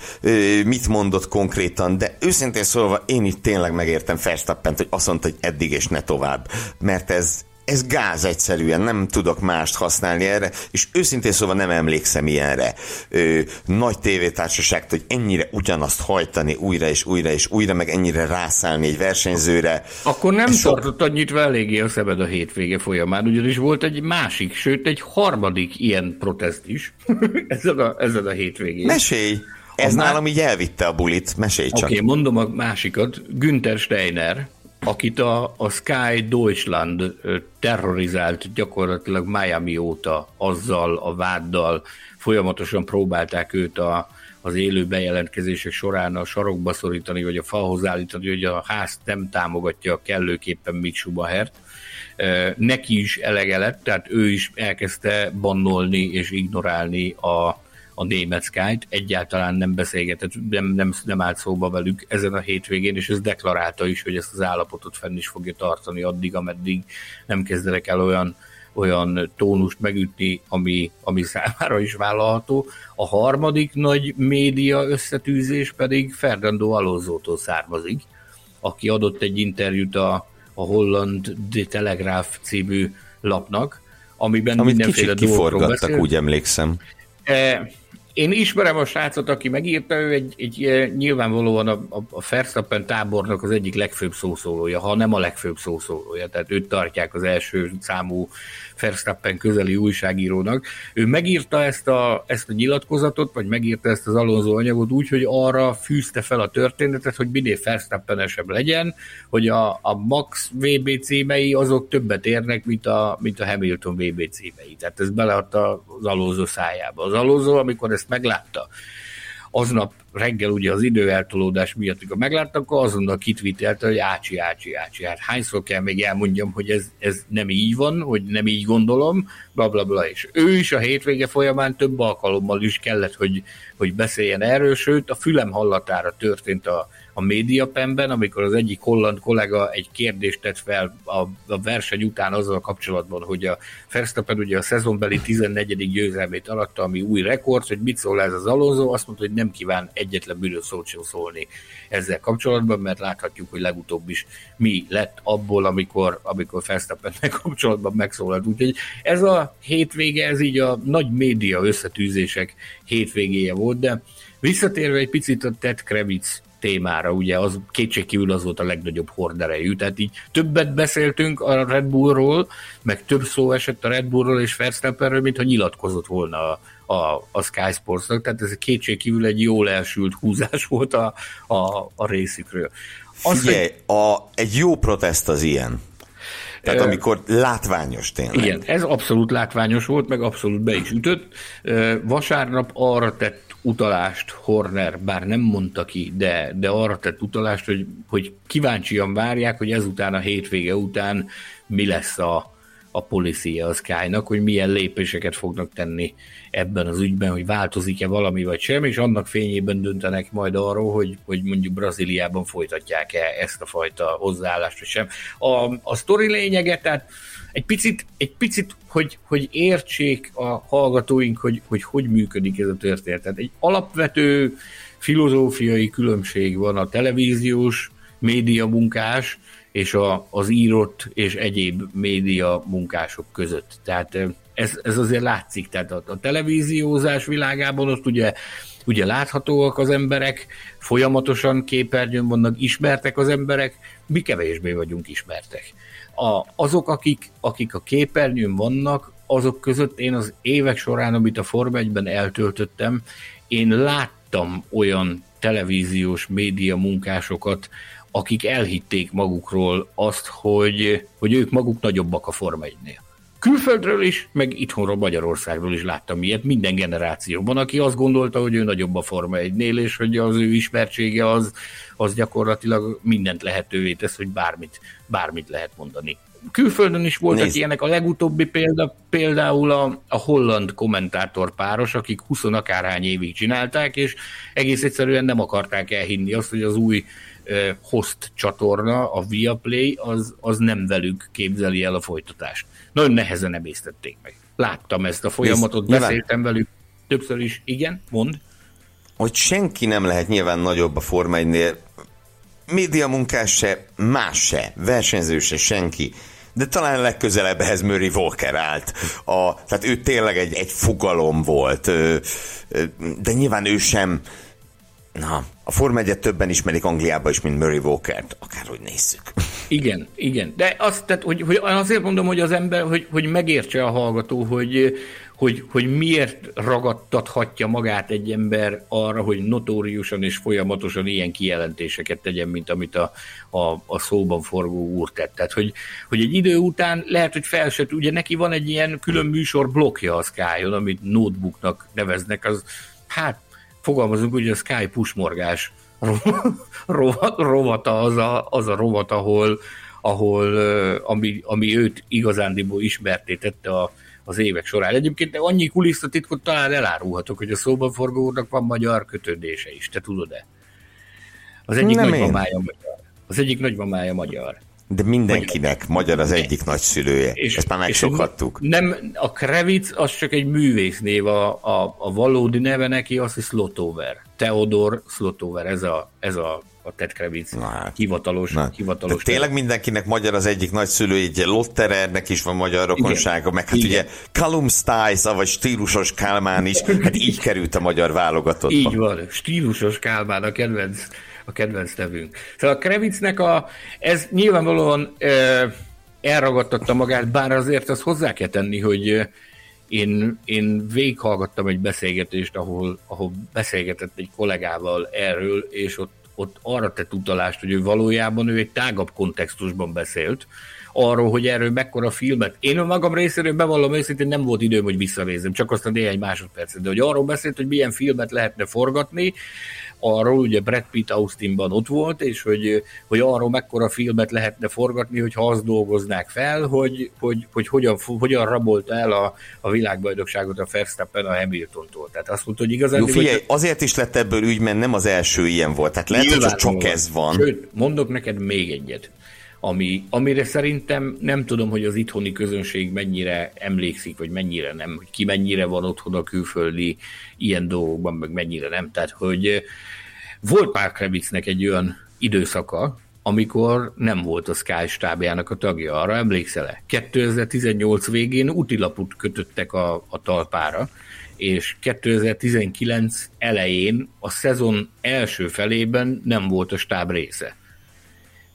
mit mondott konkrétan, de őszintén szólva én itt tényleg megértem Verstappent, hogy azt mondta, hogy eddig és ne tovább. Mert ez, ez gáz egyszerűen, nem tudok mást használni erre, és őszintén szóval nem emlékszem ilyenre ö, nagy tévétársaságt, hogy ennyire ugyanazt hajtani újra és újra és újra, meg ennyire rászállni egy versenyzőre. Akkor nem sok... annyit eléggé a szemed a hétvége folyamán, ugyanis volt egy másik, sőt egy harmadik ilyen protest is (laughs) ezen, a, ezen a hétvégén. Mesélj! Ez a nálam má... így elvitte a bulit, mesélj csak. Oké, okay, mondom a másikat. Günther Steiner, akit a, a Sky Deutschland terrorizált gyakorlatilag Miami óta azzal a váddal, folyamatosan próbálták őt a, az élő bejelentkezések során a sarokba szorítani, vagy a falhoz állítani, hogy a ház nem támogatja kellőképpen Mick Schubahert. Neki is elege lett, tehát ő is elkezdte bannolni és ignorálni a, a német Sky-t, egyáltalán nem beszélgetett, nem, nem, nem állt szóba velük ezen a hétvégén, és ez deklarálta is, hogy ezt az állapotot fenn is fogja tartani addig, ameddig nem kezdenek el olyan olyan tónust megütni, ami, ami számára is vállalható. A harmadik nagy média összetűzés pedig Fernando Alonso-tól származik, aki adott egy interjút a, a Holland De Telegraph című lapnak, amiben Amit mindenféle dolgokról beszél. úgy emlékszem. E, én ismerem a srácot, aki megírta, ő egy, egy eh, nyilvánvalóan a, a, a Verstappen tábornak az egyik legfőbb szószólója, ha nem a legfőbb szószólója, tehát őt tartják az első számú Verstappen közeli újságírónak. Ő megírta ezt a, ezt a nyilatkozatot, vagy megírta ezt az Alonso anyagot úgy, hogy arra fűzte fel a történetet, hogy minél Verstappenesebb legyen, hogy a, a Max VB címei azok többet érnek, mint a, mint a Hamilton VB címei. Tehát ez beleadta az Alonso szájába. Az Alonso, amikor ezt meglátta, aznap reggel ugye az időeltolódás miatt, amikor megláttam, akkor azonnal kitvitelte, hogy ácsi, ácsi, ácsi. Hát hányszor kell még elmondjam, hogy ez, ez nem így van, hogy nem így gondolom, bla, bla, bla. És ő is a hétvége folyamán több alkalommal is kellett, hogy, hogy beszéljen erről, sőt a fülem hallatára történt a, a médiapemben, amikor az egyik holland kollega egy kérdést tett fel a, a verseny után azzal kapcsolatban, hogy a Verstappen ugye a szezonbeli 14. győzelmét alatta, ami új rekord, hogy mit szól ez az Alonso, azt mondta, hogy nem kíván egyetlen bűnös szót sem szólni ezzel kapcsolatban, mert láthatjuk, hogy legutóbb is mi lett abból, amikor, amikor Verstappennel kapcsolatban megszólalt. Úgyhogy ez a hétvége, ez így a nagy média összetűzések hétvégéje volt, de visszatérve egy picit a Ted Kravitz témára, ugye az kétségkívül az volt a legnagyobb horderejű, tehát így többet beszéltünk a Red Bullról, meg több szó esett a Red Bullról és Verstappenről, mint ha nyilatkozott volna a, a, a Sky Sportsnak, tehát ez kétségkívül egy jól elsült húzás volt a, a, a részükről. Azt, Figyelj, hogy... a, egy jó protest az ilyen. Tehát amikor látványos tényleg. Igen, ez abszolút látványos volt, meg abszolút be is ütött. Vasárnap arra tett utalást Horner, bár nem mondta ki, de, de arra tett utalást, hogy, hogy kíváncsian várják, hogy ezután a hétvége után mi lesz a, a policia a Sky-nak, hogy milyen lépéseket fognak tenni ebben az ügyben, hogy változik-e valami vagy sem, és annak fényében döntenek majd arról, hogy, hogy mondjuk Brazíliában folytatják-e ezt a fajta hozzáállást, vagy sem. A, a sztori lényege, tehát egy picit, egy picit hogy, hogy értsék a hallgatóink, hogy, hogy hogy működik ez a történet. Tehát egy alapvető filozófiai különbség van a televíziós média munkás és a, az írott és egyéb média munkások között. Tehát ez, ez azért látszik, tehát a, a televíziózás világában ott ugye, ugye láthatóak az emberek, folyamatosan képernyőn vannak, ismertek az emberek, mi kevésbé vagyunk ismertek. A, azok, akik, akik a képernyőn vannak, azok között én az évek során, amit a Form 1-ben eltöltöttem, én láttam olyan televíziós média munkásokat, akik elhitték magukról azt, hogy, hogy ők maguk nagyobbak a Forma 1-nél. Külföldről is, meg itthonról Magyarországról is láttam ilyet, minden generációban, aki azt gondolta, hogy ő nagyobb a Forma 1-nél, és hogy az ő ismertsége az, az gyakorlatilag mindent lehetővé tesz, hogy bármit, bármit lehet mondani. Külföldön is voltak Nézd. ilyenek, a legutóbbi példa például a, a holland kommentátor páros, akik 20 akárhány évig csinálták, és egész egyszerűen nem akarták elhinni azt, hogy az új host csatorna, a Viaplay, az, az nem velük képzeli el a folytatást. Nagyon nehezen emésztették meg. Láttam ezt a folyamatot, Nézd, beszéltem nyilván, velük többször is. Igen, mond. Hogy senki nem lehet nyilván nagyobb a Forma 1 média munkás se, más se, versenyző se, senki de talán legközelebb ehhez Murray Walker állt. A, tehát ő tényleg egy, egy fogalom volt, de nyilván ő sem Na, a Forma 1 többen ismerik Angliába is, mint Murray Walker-t, akárhogy nézzük. Igen, igen. De azt, tehát, hogy, hogy azért mondom, hogy az ember, hogy, hogy megértse a hallgató, hogy, hogy, hogy miért ragadtathatja magát egy ember arra, hogy notóriusan és folyamatosan ilyen kijelentéseket tegyen, mint amit a, a, a szóban forgó úr tett. Tehát, hogy, hogy egy idő után lehet, hogy fel se, ugye neki van egy ilyen külön műsor blokja a sky amit notebooknak neveznek, az hát fogalmazunk hogy a Sky pusmorgás (laughs) rovata az a, az a rovat, ahol, ahol ami, ami őt igazándiból ismertétette a, az évek során. Egyébként annyi kulisszatitkot talán elárulhatok, hogy a szóban forgó úrnak van magyar kötődése is, te tudod-e? Az egyik nagymamája magyar. Az egyik nagymamája magyar. De mindenkinek magyar, az egyik nagyszülője. És, Ezt már megszokhattuk. Nem, a Krevic az csak egy művésznév, a, a, a valódi neve neki az, hogy Slotover. Theodor Slotover, ez a, ez a a Ted Kravitz na, hát, hivatalos. Na, hivatalos tényleg mindenkinek magyar az egyik nagyszülő, így Lotterernek is van magyar rokonsága, Igen. meg hát Igen. ugye Callum Stiles, vagy stílusos Kálmán is, hát így került a magyar válogatottba. Így van, stílusos Kálmán a kedvenc a kedvenc nevünk. Szóval a Krevicnek a, ez nyilvánvalóan e, elragadtatta magát, bár azért azt hozzá kell tenni, hogy én, én végighallgattam egy beszélgetést, ahol, ahol beszélgetett egy kollégával erről, és ott, ott arra tett utalást, hogy ő valójában ő egy tágabb kontextusban beszélt, arról, hogy erről mekkora filmet. Én magam részéről bevallom őszintén nem volt időm, hogy visszanézzem, csak azt a néhány másodpercet, de hogy arról beszélt, hogy milyen filmet lehetne forgatni, arról, ugye Brad Pitt Austinban ott volt, és hogy, hogy arról mekkora filmet lehetne forgatni, hogyha azt dolgoznák fel, hogy, hogy, hogy hogyan, hogyan rabolta el a, a világbajnokságot a Verstappen a Hamiltontól. Tehát azt mondta, hogy igazán... Jó, figyelj, hogy... azért is lett ebből ügy, mert nem az első ilyen volt. Tehát lehet, hogy csak ez van. Sőt, mondok neked még egyet ami, amire szerintem nem tudom, hogy az itthoni közönség mennyire emlékszik, vagy mennyire nem, hogy ki mennyire van otthon a külföldi ilyen dolgokban, meg mennyire nem. Tehát, hogy eh, volt Mark Krabitznek egy olyan időszaka, amikor nem volt a Sky stábjának a tagja. Arra emlékszel-e? 2018 végén utilaput kötöttek a, a talpára, és 2019 elején a szezon első felében nem volt a stáb része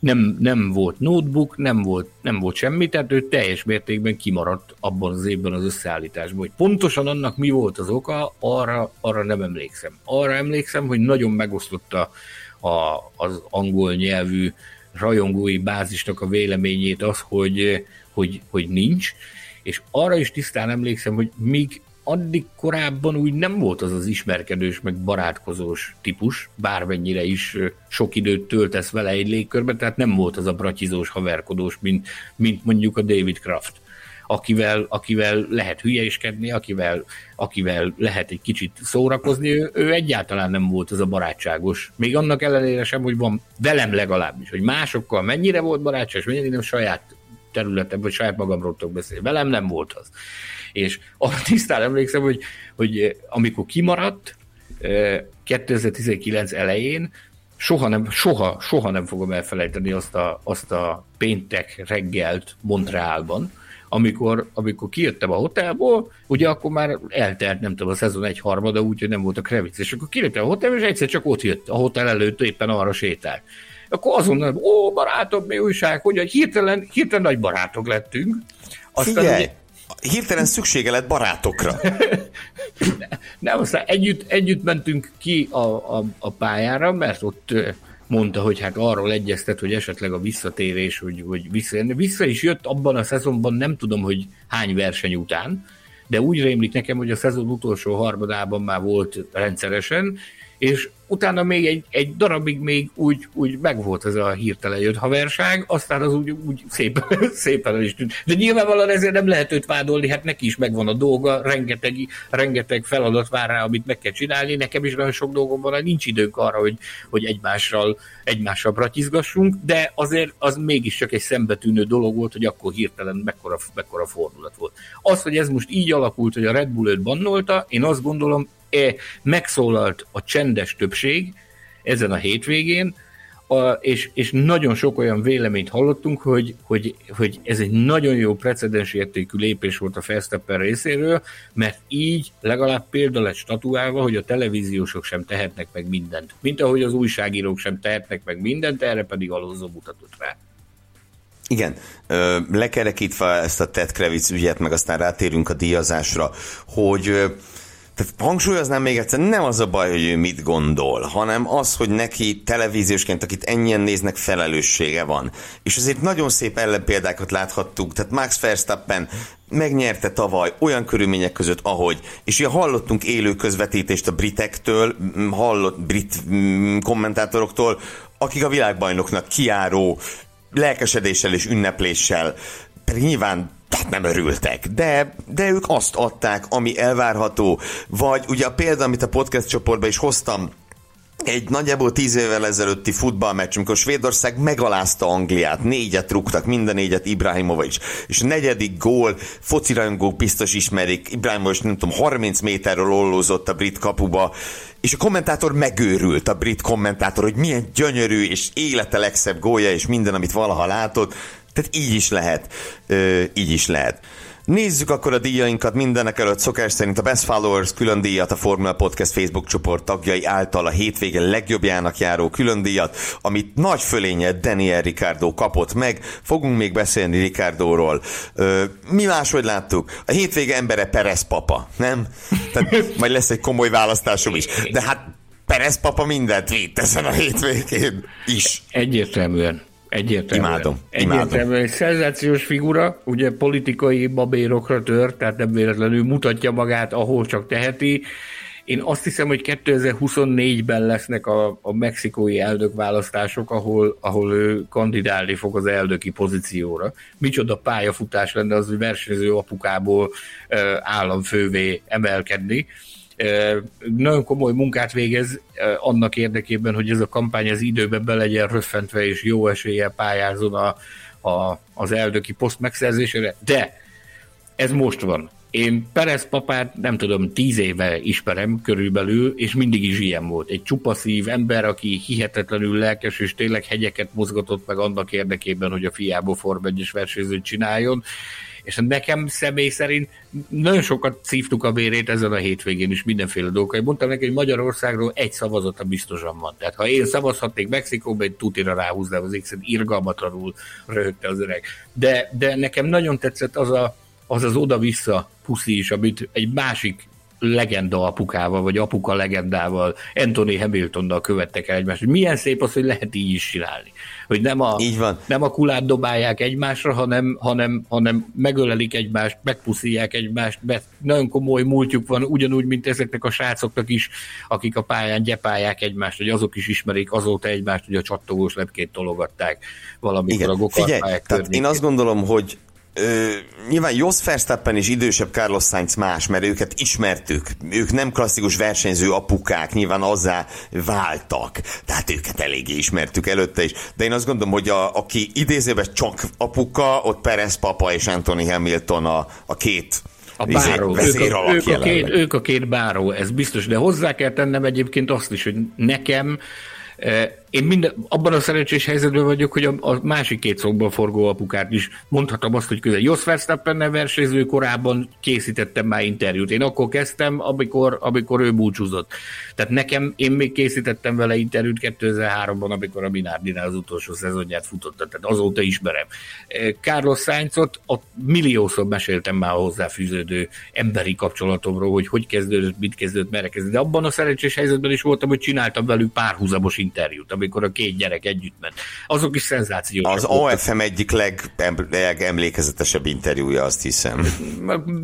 nem, nem volt notebook, nem volt, nem volt semmi, tehát ő teljes mértékben kimaradt abban az évben az összeállításban. Hogy pontosan annak mi volt az oka, arra, arra nem emlékszem. Arra emlékszem, hogy nagyon megosztotta a, az angol nyelvű rajongói bázisnak a véleményét az, hogy, hogy, hogy nincs, és arra is tisztán emlékszem, hogy míg addig korábban úgy nem volt az az ismerkedős, meg barátkozós típus, bármennyire is sok időt töltesz vele egy légkörben, tehát nem volt az a bratizós, haverkodós, mint, mint mondjuk a David Kraft akivel, akivel lehet hülyeskedni, akivel, akivel lehet egy kicsit szórakozni, ő, ő egyáltalán nem volt az a barátságos. Még annak ellenére sem, hogy van velem legalábbis, hogy másokkal mennyire volt barátságos, mennyire nem saját területem, vagy saját magamról tudok beszélni. Velem nem volt az. És arra tisztán emlékszem, hogy, hogy amikor kimaradt 2019 elején, soha nem, soha, soha nem fogom elfelejteni azt a, azt a péntek reggelt Montrealban, amikor, amikor kijöttem a hotelból, ugye akkor már eltelt, nem tudom, a szezon egy harmada, úgyhogy nem volt a krevic, és akkor kijöttem a hotelból, és egyszer csak ott jött a hotel előtt, éppen arra sétált. Akkor azonnal, ó, barátok, mi újság, hogy hirtelen, hirtelen nagy barátok lettünk. Aztán Figyelj, ugye, hirtelen szüksége lett barátokra. (laughs) Nem, aztán együtt, együtt mentünk ki a, a, a pályára, mert ott mondta, hogy hát arról egyeztet, hogy esetleg a visszatérés, hogy, hogy visszajönni. Vissza is jött abban a szezonban, nem tudom, hogy hány verseny után, de úgy rémlik nekem, hogy a szezon utolsó harmadában már volt rendszeresen, és utána még egy, egy darabig még úgy, úgy megvolt ez a hirtelen jött haverság, aztán az úgy, úgy (laughs) szépen, szépen is tűnt. De nyilvánvalóan ezért nem lehet őt vádolni, hát neki is megvan a dolga, rengeteg, rengeteg feladat vár rá, amit meg kell csinálni, nekem is nagyon sok dolgom van, nincs időnk arra, hogy, hogy egymással, egymással bratizgassunk, de azért az mégiscsak egy szembetűnő dolog volt, hogy akkor hirtelen mekkora, mekkora fordulat volt. Az, hogy ez most így alakult, hogy a Red Bull őt bannolta, én azt gondolom, megszólalt a csendes többség ezen a hétvégén, a, és, és nagyon sok olyan véleményt hallottunk, hogy, hogy, hogy ez egy nagyon jó precedens értékű lépés volt a Verstappen részéről, mert így legalább példa lett statuálva, hogy a televíziósok sem tehetnek meg mindent. Mint ahogy az újságírók sem tehetnek meg mindent, erre pedig Alonso mutatott rá. Igen, lekerekítve ezt a Ted Kravitz ügyet, meg aztán rátérünk a díjazásra, hogy tehát hangsúlyoznám még egyszer, nem az a baj, hogy ő mit gondol, hanem az, hogy neki televíziósként, akit ennyien néznek, felelőssége van. És azért nagyon szép ellenpéldákat láthattuk, tehát Max Verstappen megnyerte tavaly olyan körülmények között, ahogy, és ugye hallottunk élő közvetítést a britektől, hallott brit kommentátoroktól, akik a világbajnoknak kiáró lelkesedéssel és ünnepléssel. Pedig nyilván tehát nem örültek, de, de ők azt adták, ami elvárható. Vagy ugye a példa, amit a podcast csoportban is hoztam, egy nagyjából tíz évvel ezelőtti futballmeccs, amikor Svédország megalázta Angliát, négyet rúgtak, minden négyet Ibrahimovic, és a negyedik gól, focirajongók biztos ismerik, Ibrahimovic nem tudom, 30 méterről ollózott a brit kapuba, és a kommentátor megőrült, a brit kommentátor, hogy milyen gyönyörű és élete legszebb gólja, és minden, amit valaha látott, tehát így is lehet. Ö, így is lehet. Nézzük akkor a díjainkat mindenek előtt szokás szerint a Best Followers külön díjat a Formula Podcast Facebook csoport tagjai által a hétvége legjobbjának járó külön díjat, amit nagy fölénye Daniel Ricardo kapott meg. Fogunk még beszélni Ricardóról. Ö, mi máshogy láttuk? A hétvége embere Perez papa, nem? Tehát (laughs) majd lesz egy komoly választásom is. De hát Perez papa mindent vitt ezen a hétvégén is. Egyértelműen. Egyértelműen. Imádom. Egyértelműen egy szenzációs figura, ugye politikai babérokra tör, tehát nem véletlenül mutatja magát, ahol csak teheti. Én azt hiszem, hogy 2024-ben lesznek a, a mexikói elnökválasztások, ahol, ahol ő kandidálni fog az elnöki pozícióra. Micsoda pályafutás lenne az, hogy versenyző apukából államfővé emelkedni nagyon komoly munkát végez annak érdekében, hogy ez a kampány az időben be legyen röffentve, és jó eséllyel pályázon a, a, az elnöki poszt megszerzésére, de ez most van. Én Perez papát nem tudom, tíz éve ismerem körülbelül, és mindig is ilyen volt. Egy csupaszív ember, aki hihetetlenül lelkes, és tényleg hegyeket mozgatott meg annak érdekében, hogy a fiából Form 1 versenyzőt csináljon, és nekem személy szerint nagyon sokat szívtuk a vérét ezen a hétvégén is mindenféle dolgokkal. Mondtam neki, hogy Magyarországról egy szavazata biztosan van. Tehát ha én szavazhatnék Mexikóba, egy tutira ráhúznám az X-et, irgalmatlanul röhögte az öreg. De, de nekem nagyon tetszett az a, az, az oda-vissza puszi is, amit egy másik legenda apukával, vagy apuka legendával, Anthony Hamiltonnal követtek el egymást. Milyen szép az, hogy lehet így is csinálni. Hogy nem a, így van. Nem a kulát dobálják egymásra, hanem, hanem, hanem megölelik egymást, megpuszíják egymást, mert nagyon komoly múltjuk van, ugyanúgy, mint ezeknek a srácoknak is, akik a pályán gyepálják egymást, hogy azok is ismerik azóta egymást, hogy a csattogós lepkét tologatták valamikor Igen. a gokart Én azt gondolom, hogy Ö, nyilván Jos Verstappen és idősebb Carlos Sainz más, mert őket ismertük. Ők nem klasszikus versenyző apukák, nyilván azzá váltak. Tehát őket eléggé ismertük előtte is. De én azt gondolom, hogy a, aki idézőben csak apuka, ott Perez papa és Anthony Hamilton a, a két a báró, ők a, ők, a két, ők a két báró, ez biztos, de hozzá kell tennem egyébként azt is, hogy nekem én minden, abban a szerencsés helyzetben vagyok, hogy a, a másik két szokban forgó apukát is mondhatom azt, hogy közel Jos Verstappen versenyző korában készítettem már interjút. Én akkor kezdtem, amikor, amikor ő búcsúzott. Tehát nekem, én még készítettem vele interjút 2003-ban, amikor a Minardinál az utolsó szezonját futotta, tehát azóta ismerem. Carlos Sainzot a milliószor meséltem már hozzáfűződő emberi kapcsolatomról, hogy hogy kezdődött, mit kezdődött, merre kezdődött. De abban a szerencsés helyzetben is voltam, hogy csináltam velük párhuzamos interjút, amikor a két gyerek együtt ment. Azok is szenzációsak. Az OFM egyik legemlékezetesebb interjúja, azt hiszem.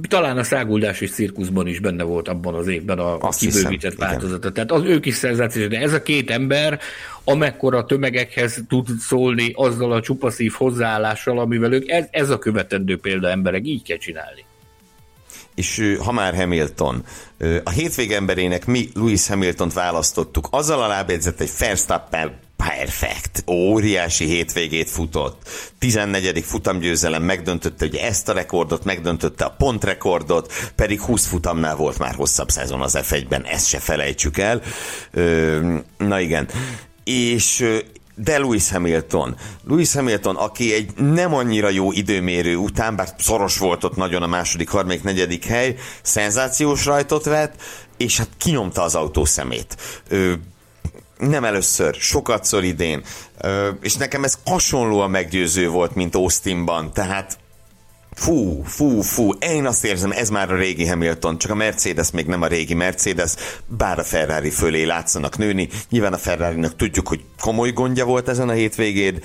Talán a száguldás és cirkuszban is benne volt abban az évben a azt kibővített változata. Tehát az ők is szenzációs, de ez a két ember, amekkora tömegekhez tud szólni azzal a csupaszív hozzáállással, amivel ők, ez, ez a követendő példa emberek, így kell csinálni és ha már Hamilton, a hétvég emberének mi Louis Hamilton-t választottuk, azzal a lábjegyzet egy Verstappen perfekt, óriási hétvégét futott. 14. futamgyőzelem megdöntötte hogy ezt a rekordot, megdöntötte a pontrekordot, pedig 20 futamnál volt már hosszabb szezon az F1-ben, ezt se felejtsük el. na igen. És de Lewis Hamilton. Lewis Hamilton, aki egy nem annyira jó időmérő után, bár szoros volt ott nagyon a második, harmadik, negyedik hely, szenzációs rajtot vett, és hát kinyomta az autó szemét. Ö, nem először, sokatszor idén, ö, és nekem ez hasonlóan meggyőző volt, mint Austinban, tehát Fú, fú, fú, én azt érzem, ez már a régi Hamilton, csak a Mercedes még nem a régi Mercedes, bár a Ferrari fölé látszanak nőni. Nyilván a ferrari tudjuk, hogy komoly gondja volt ezen a hétvégén,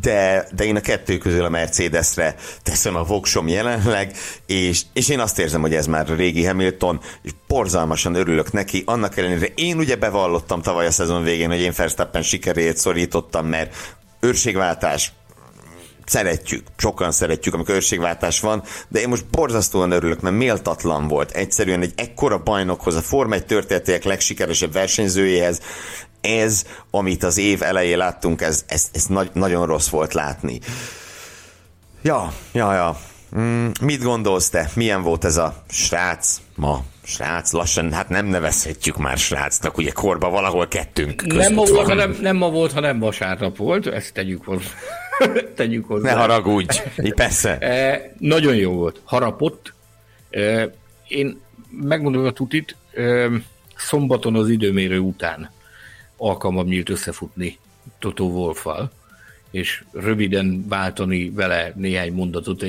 de, de én a kettő közül a Mercedesre teszem a voksom jelenleg, és, és én azt érzem, hogy ez már a régi Hamilton, és borzalmasan örülök neki, annak ellenére én ugye bevallottam tavaly a szezon végén, hogy én Verstappen sikerét szorítottam, mert őrségváltás, szeretjük, sokan szeretjük, amikor őrségváltás van, de én most borzasztóan örülök, mert méltatlan volt egyszerűen egy ekkora bajnokhoz, a Forma 1 történetek legsikeresebb versenyzőjéhez, ez, amit az év elején láttunk, ez, ez, ez nagy, nagyon rossz volt látni. Ja, ja, ja. Mm, mit gondolsz te? Milyen volt ez a srác ma? Srác, lassan, hát nem nevezhetjük már srácnak, ugye korba valahol kettünk nem ma, volt, hanem, nem ma volt, hanem vasárnap volt, ezt tegyük hozzá. (laughs) tegyük hozzá. Ne haragudj, így persze. (laughs) E, nagyon jó volt, harapott. E, én megmondom a tutit, e, szombaton az időmérő után alkalmam nyílt összefutni Totó Wolffal, és röviden váltani vele néhány mondatot.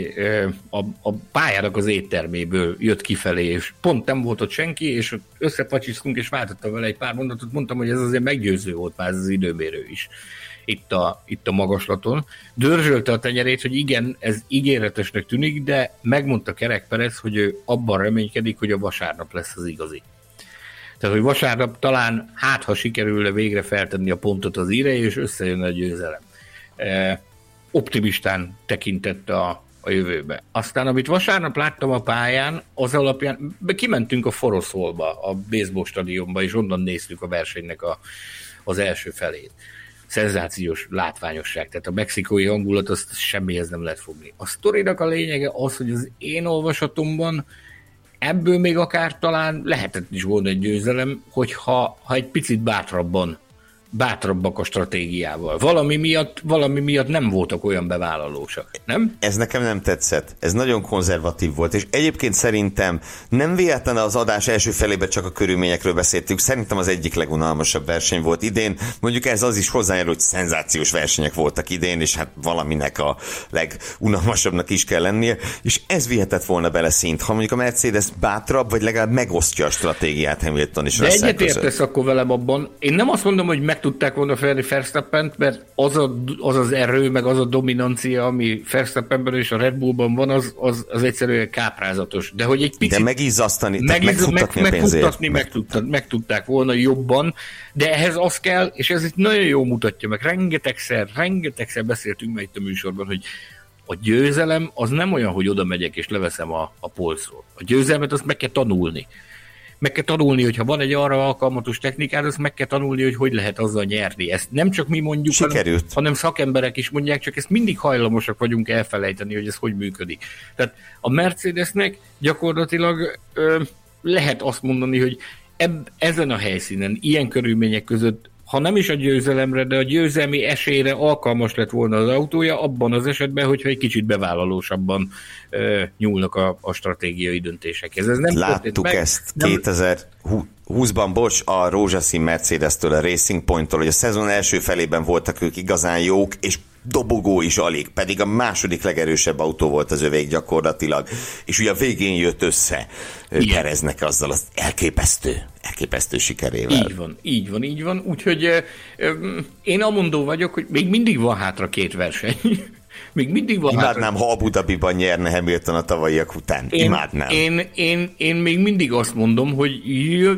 A, a pályának az étterméből jött kifelé, és pont nem volt ott senki, és összepacsisztunk, és váltottam vele egy pár mondatot, mondtam, hogy ez azért meggyőző volt már ez az időmérő is itt a, itt a magaslaton. Dörzsölte a tenyerét, hogy igen, ez ígéretesnek tűnik, de megmondta Kerek Perez, hogy ő abban reménykedik, hogy a vasárnap lesz az igazi. Tehát, hogy vasárnap talán hát, ha sikerülne végre feltenni a pontot az íre, és összejön a győzelem. E, optimistán tekintett a, a jövőbe. Aztán, amit vasárnap láttam a pályán, az alapján kimentünk a Foroszolba, a baseball stadionba, és onnan néztük a versenynek a, az első felét. Szenzációs látványosság, tehát a mexikói hangulat azt semmihez nem lehet fogni. A sztorinak a lényege az, hogy az én olvasatomban ebből még akár talán lehetett is volna egy győzelem, hogyha ha egy picit bátrabban bátrabbak a stratégiával. Valami miatt, valami miatt nem voltak olyan bevállalósak, nem? Ez nekem nem tetszett. Ez nagyon konzervatív volt, és egyébként szerintem nem véletlen az adás első felében csak a körülményekről beszéltünk. Szerintem az egyik legunalmasabb verseny volt idén. Mondjuk ez az is hozzájárul, hogy szenzációs versenyek voltak idén, és hát valaminek a legunalmasabbnak is kell lennie, és ez vihetett volna bele szint, ha mondjuk a Mercedes bátrabb, vagy legalább megosztja a stratégiát Hamilton és De egyetértesz akkor velem abban. Én nem azt mondom, hogy meg tudták volna felni Verstappent, mert az, a, az az erő, meg az a dominancia, ami Verstappenben és a Red Bullban van, az, az, az egyszerűen káprázatos. De hogy egy picit... De megizzasztani, meg, megfuttatni meg, a pénzért. Meg, tudtad, meg tudták volna jobban, de ehhez az kell, és ez itt nagyon jó mutatja meg. Rengetegszer, rengetegszer beszéltünk meg itt a műsorban, hogy a győzelem az nem olyan, hogy oda megyek és leveszem a, a polcról. A győzelmet azt meg kell tanulni meg kell tanulni, hogyha van egy arra alkalmatos technikád, azt meg kell tanulni, hogy hogy lehet azzal nyerni. Ezt nem csak mi mondjuk, hanem, hanem szakemberek is mondják, csak ezt mindig hajlamosak vagyunk elfelejteni, hogy ez hogy működik. Tehát a Mercedesnek gyakorlatilag ö, lehet azt mondani, hogy ebb, ezen a helyszínen, ilyen körülmények között ha nem is a győzelemre, de a győzelmi esélyre alkalmas lett volna az autója, abban az esetben, hogyha egy kicsit bevállalósabban e, nyúlnak a, a stratégiai döntésekhez. Ez nem Láttuk meg, ezt nem... 2020-ban, bocs, a rózsaszín Mercedes-től, a Racing Point-tól, hogy a szezon első felében voltak ők igazán jók, és dobogó is alig, pedig a második legerősebb autó volt az övék gyakorlatilag, és ugye a végén jött össze Igen. Pereznek azzal az elképesztő, elképesztő sikerével. Így van, így van, így van, úgyhogy én amondó vagyok, hogy még mindig van hátra két verseny. Még mindig van. Imádnám, ha Abu Dhabiban nyerne Hamilton a tavalyiak után. Én, Imádnám. Én, én, én még mindig azt mondom, hogy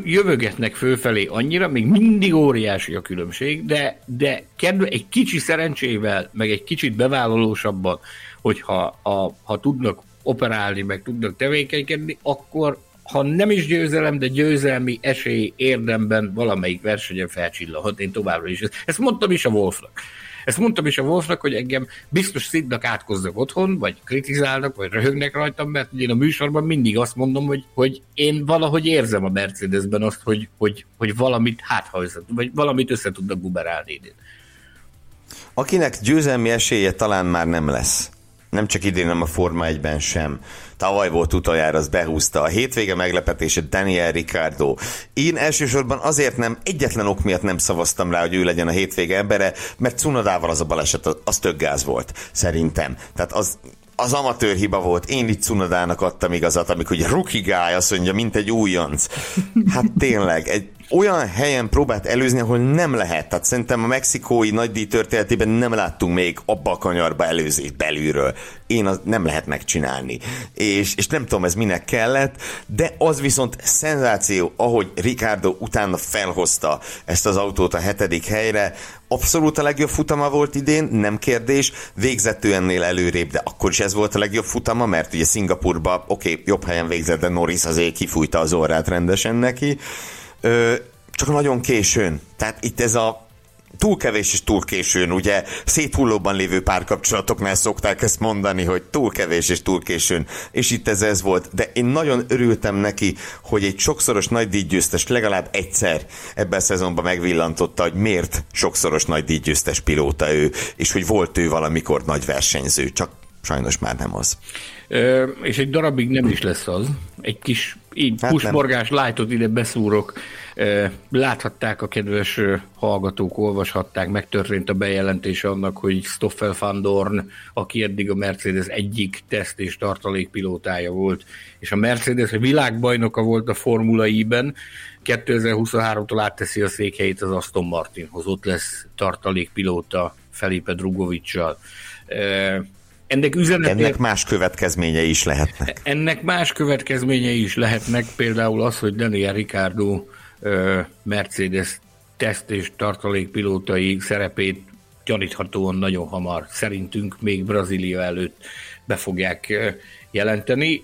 jövögetnek fölfelé annyira, még mindig óriási a különbség, de, de kedve, egy kicsi szerencsével, meg egy kicsit bevállalósabban, hogyha a, ha tudnak operálni, meg tudnak tevékenykedni, akkor ha nem is győzelem, de győzelmi esély érdemben valamelyik versenyen felcsillanhat. Én továbbra is. Ezt mondtam is a Wolfnak. Ezt mondtam is a Wolfnak, hogy engem biztos szidnak átkoznak otthon, vagy kritizálnak, vagy röhögnek rajtam, mert én a műsorban mindig azt mondom, hogy, hogy én valahogy érzem a Mercedesben azt, hogy, hogy, hogy valamit háthajzat, vagy valamit össze tudnak guberálni idén. Akinek győzelmi esélye talán már nem lesz. Nem csak idén, hanem a Forma 1-ben sem Tavaly volt utoljára, az behúzta. A hétvége meglepetése Daniel Ricardo. Én elsősorban azért nem, egyetlen ok miatt nem szavaztam rá, hogy ő legyen a hétvége embere, mert Cunodával az a baleset, az tök gáz volt, szerintem. Tehát az az amatőr hiba volt. Én itt Cunodának adtam igazat, amikor egy rookie guy azt mondja, mint egy újonc. Hát tényleg, egy olyan helyen próbált előzni, ahol nem lehet. Tehát szerintem a mexikói nagydíj történetében nem láttunk még abba a kanyarba előzést belülről. Én az nem lehet megcsinálni. És, és nem tudom, ez minek kellett, de az viszont szenzáció, ahogy Ricardo utána felhozta ezt az autót a hetedik helyre, abszolút a legjobb futama volt idén, nem kérdés, végzettő ennél előrébb, de akkor is ez volt a legjobb futama, mert ugye Szingapurba, oké, okay, jobb helyen végzett, de Norris azért kifújta az orrát rendesen neki. Csak nagyon későn. Tehát itt ez a túl kevés és túl későn, ugye széthullóban lévő párkapcsolatoknál szokták ezt mondani, hogy túl kevés és túl későn, és itt ez ez volt, de én nagyon örültem neki, hogy egy sokszoros nagy díjgyőztes legalább egyszer ebben a szezonban megvillantotta, hogy miért sokszoros nagy díjgyőztes pilóta ő, és hogy volt ő valamikor nagy versenyző, csak sajnos már nem az. Ö, és egy darabig nem is lesz az. Egy kis így hát pusmorgás lájtot ide beszúrok. Láthatták a kedves hallgatók, olvashatták, megtörtént a bejelentés annak, hogy Stoffel van Dorn, aki eddig a Mercedes egyik teszt és tartalékpilótája volt, és a Mercedes világbajnoka volt a Formula I-ben, 2023-tól átteszi a székhelyét az Aston Martinhoz, ott lesz tartalékpilóta Felipe Drugovicsal. Ennek, üzenet... ennek más következményei is lehetnek. Ennek más következményei is lehetnek, például az, hogy Daniel Ricardo Mercedes teszt és tartalékpilótai szerepét gyaníthatóan nagyon hamar, szerintünk még Brazília előtt be fogják jelenteni.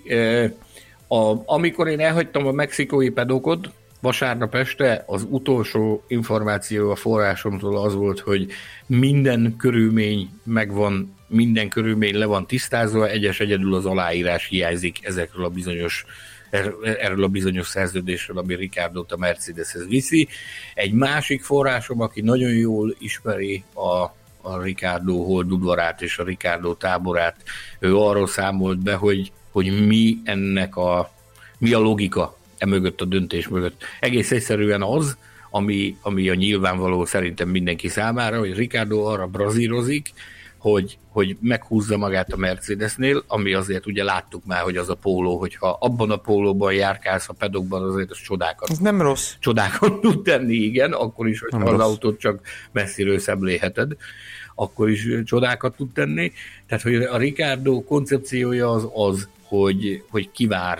A, amikor én elhagytam a mexikói pedokot, vasárnap este az utolsó információ a forrásomtól az volt, hogy minden körülmény megvan, minden körülmény le van tisztázva, egyes egyedül az aláírás hiányzik ezekről a bizonyos er, erről a bizonyos szerződésről, ami Ricardo a Mercedeshez viszi. Egy másik forrásom, aki nagyon jól ismeri a, a Ricardo holdudvarát és a Ricardo táborát, ő arról számolt be, hogy, hogy mi ennek a, mi a logika e mögött a döntés mögött. Egész egyszerűen az, ami, ami a nyilvánvaló szerintem mindenki számára, hogy Ricardo arra brazírozik, hogy, hogy meghúzza magát a Mercedesnél, ami azért ugye láttuk már, hogy az a póló, hogyha abban a pólóban járkálsz a pedokban, azért az csodákat. Ez nem rossz. Csodákat tud tenni, igen, akkor is, hogyha az autót csak messziről szemléheted, akkor is csodákat tud tenni. Tehát, hogy a Ricardo koncepciója az az, hogy, hogy kivár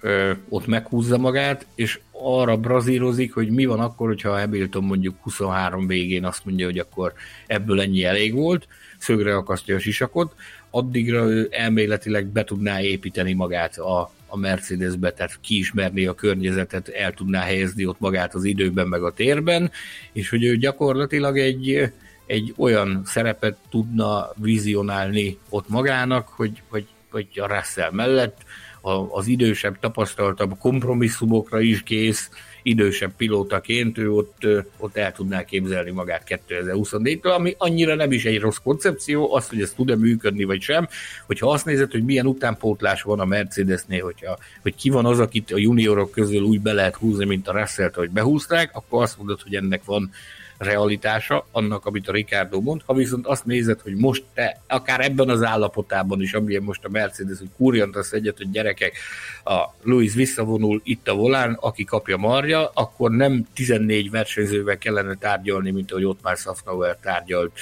ö, ott meghúzza magát, és arra brazírozik, hogy mi van akkor, hogyha Hamilton mondjuk 23 végén azt mondja, hogy akkor ebből ennyi elég volt, szögre akasztja a sisakot, addigra ő elméletileg be tudná építeni magát a, a Mercedesbe, tehát kiismerni a környezetet, el tudná helyezni ott magát az időben, meg a térben, és hogy ő gyakorlatilag egy, egy olyan szerepet tudna vizionálni ott magának, hogy, hogy, hogy a Russell mellett az idősebb, tapasztaltabb kompromisszumokra is kész, idősebb pilótaként ő ott, ott el tudná képzelni magát 2024-től, ami annyira nem is egy rossz koncepció, azt, hogy ez tud-e működni vagy sem, hogyha azt nézed, hogy milyen utánpótlás van a Mercedesnél, hogyha, hogy ki van az, akit a juniorok közül úgy be lehet húzni, mint a Russell-t, hogy behúzták, akkor azt mondod, hogy ennek van realitása annak, amit a Ricardo mond. Ha viszont azt nézed, hogy most te, akár ebben az állapotában is, amilyen most a Mercedes, hogy kurjantasz egyet, hogy gyerekek, a Louis visszavonul itt a volán, aki kapja marja, akkor nem 14 versenyzővel kellene tárgyalni, mint ahogy ott már Safnauer tárgyalt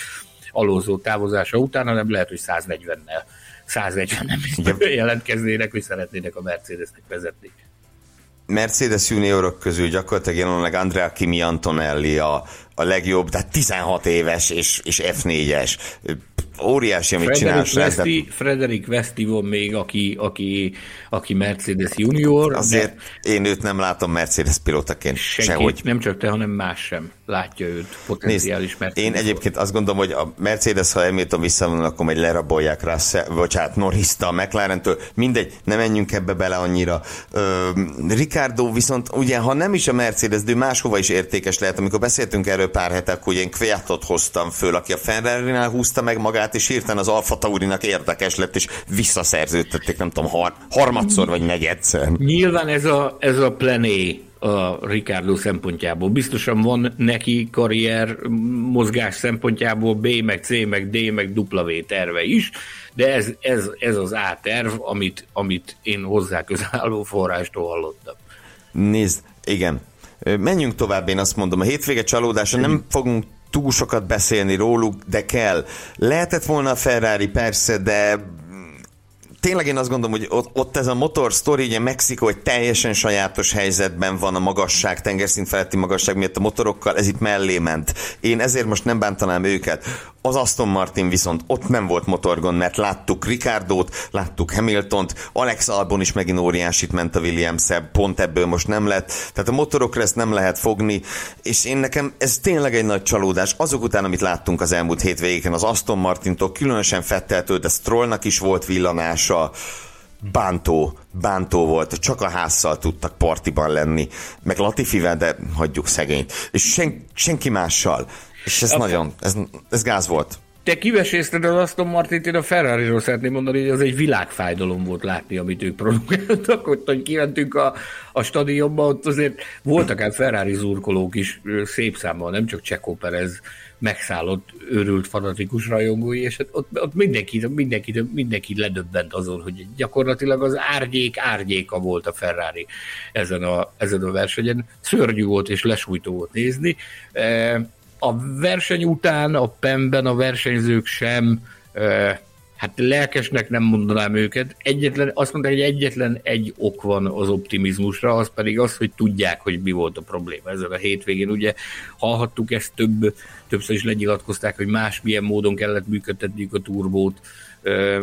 alózó távozása után, hanem lehet, hogy 140-nel 140 nem jelentkeznének, hogy szeretnének a Mercedesnek vezetni. Mercedes juniorok közül gyakorlatilag jelenleg Andrea Kimi Antonelli a, a legjobb, tehát 16 éves és, és F4-es óriási, amit csinál. Veszti, de... Frederick Veszti van még, aki, aki, aki Mercedes junior. Azért de... én őt nem látom Mercedes pilótaként senki, sehogy. Nem csak te, hanem más sem látja őt potenciális Nézd. Én egyébként azt gondolom, hogy a Mercedes, ha Hamilton visszavonul, akkor majd lerabolják rá, vagy hát norris a McLaren-től. Mindegy, nem menjünk ebbe bele annyira. Ö, Ricardo viszont ugye, ha nem is a Mercedes, de máshova is értékes lehet. Amikor beszéltünk erről pár hetek, hogy én Kviatot hoztam föl, aki a Ferrari-nál húzta meg magát, magát, és hirtelen az Alfa Taurinak érdekes lett, és visszaszerződtették, nem tudom, har- harmadszor vagy negyedszer. Nyilván ez a, ez a plené a Ricardo szempontjából. Biztosan van neki karrier mozgás szempontjából B, meg C, meg D, meg W terve is, de ez, ez, ez az A terv, amit, amit én hozzá közálló forrástól hallottam. Nézd, igen, Menjünk tovább, én azt mondom. A hétvége csalódása nem fogunk túl sokat beszélni róluk, de kell. Lehetett volna a Ferrari persze, de tényleg én azt gondolom, hogy ott, ott ez a motor story, ugye Mexikó egy teljesen sajátos helyzetben van a magasság, tengerszint feletti magasság miatt a motorokkal, ez itt mellé ment. Én ezért most nem bántanám őket. Az Aston Martin viszont ott nem volt motorgond, mert láttuk Ricardót, láttuk Hamiltont, Alex Albon is megint óriásit ment a williams pont ebből most nem lett. Tehát a motorokra ezt nem lehet fogni, és én nekem ez tényleg egy nagy csalódás. Azok után, amit láttunk az elmúlt hétvégéken az Aston Martintól, különösen Fetteltől, de Strollnak is volt villanása, bántó, bántó volt, csak a házzal tudtak partiban lenni, meg Latifivel, de hagyjuk szegényt, és sen, senki mással. És ez a nagyon, ez, ez gáz volt. Te kivesézted az Aston Martin-t, én a ferrari szeretném mondani, hogy az egy világfájdalom volt látni, amit ők produkáltak, ott, hogy kimentünk a, a stadionba, ott azért voltak el Ferrari zurkolók is szép számmal, nem csak Csekó Perez megszállott, őrült, fanatikus rajongói, és ott, ott mindenki, mindenki, mindenki ledöbbent azon, hogy gyakorlatilag az árnyék árnyéka volt a Ferrari ezen a, ezen a versenyen. Szörnyű volt és lesújtó volt nézni. E, a verseny után a PEM-ben a versenyzők sem hát lelkesnek nem mondanám őket. Egyetlen, azt mondták, hogy egyetlen egy ok van az optimizmusra, az pedig az, hogy tudják, hogy mi volt a probléma ezen a hétvégén. Ugye hallhattuk ezt több, többször is lenyilatkozták, hogy másmilyen módon kellett működtetniük a turbót,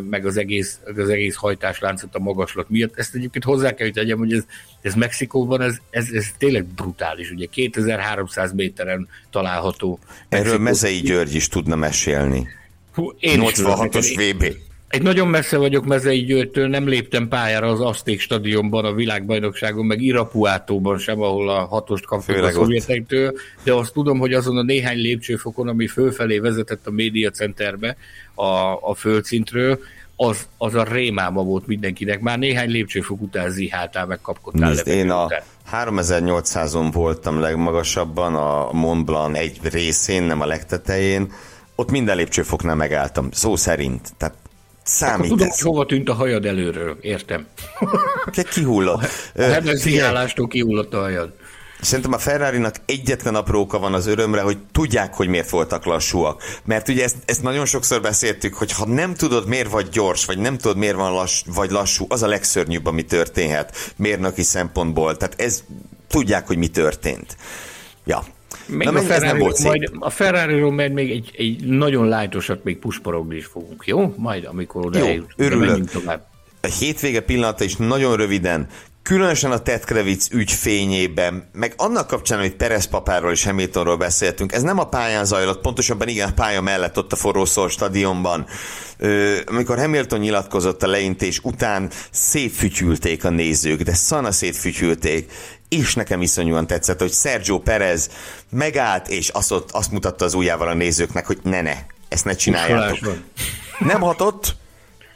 meg az egész, az egész hajtásláncot a magaslat miatt. Ezt egyébként hozzá kell, hogy tegyem, hogy ez, ez Mexikóban, ez, ez, ez tényleg brutális. Ugye 2300 méteren található. Erről Mexikó. Mezei György is tudna mesélni. Hú, én 86-os VB. Egy nagyon messze vagyok Mezei Győrtől, nem léptem pályára az Azték stadionban, a világbajnokságon, meg Irapuátóban sem, ahol a hatost kaptuk Főleg a szovjetektől, de azt tudom, hogy azon a néhány lépcsőfokon, ami fölfelé vezetett a médiacenterbe a, a földszintről, az, az a rémáma volt mindenkinek. Már néhány lépcsőfok után ziháltál, meg kapkodtál. Nézd, én a 3800-on voltam legmagasabban, a Mont Blanc egy részén, nem a legtetején. Ott minden lépcsőfoknál megálltam, szó szerint. Tehát számít Akkor tudom, ez. hova tűnt a hajad előről, értem. Kihullott. (laughs) A hebezziálástól kihullott a hajad. Szerintem a ferrari egyetlen apróka van az örömre, hogy tudják, hogy miért voltak lassúak. Mert ugye ezt, ezt nagyon sokszor beszéltük, hogy ha nem tudod, miért vagy gyors, vagy nem tudod, miért van lass, vagy lassú, az a legszörnyűbb, ami történhet mérnöki szempontból. Tehát ez tudják, hogy mi történt. Ja, még Na, a ferrari majd, a ferrari majd még egy, egy nagyon lájtosat még pusporogni is fogunk, jó? Majd, amikor oda jó, örülök. tovább. A hétvége pillanata is nagyon röviden különösen a Ted Kravitz ügy fényében, meg annak kapcsán, hogy Perez papáról és Hamiltonról beszéltünk, ez nem a pályán zajlott, pontosabban igen, a pálya mellett ott a forrószor stadionban. Ö, amikor Hamilton nyilatkozott a leintés után, szétfütyülték a nézők, de szana szétfütyülték, és nekem iszonyúan tetszett, hogy Sergio Perez megállt, és azt, ott, azt mutatta az ujjával a nézőknek, hogy ne, ne, ezt ne csináljátok. Nem hatott,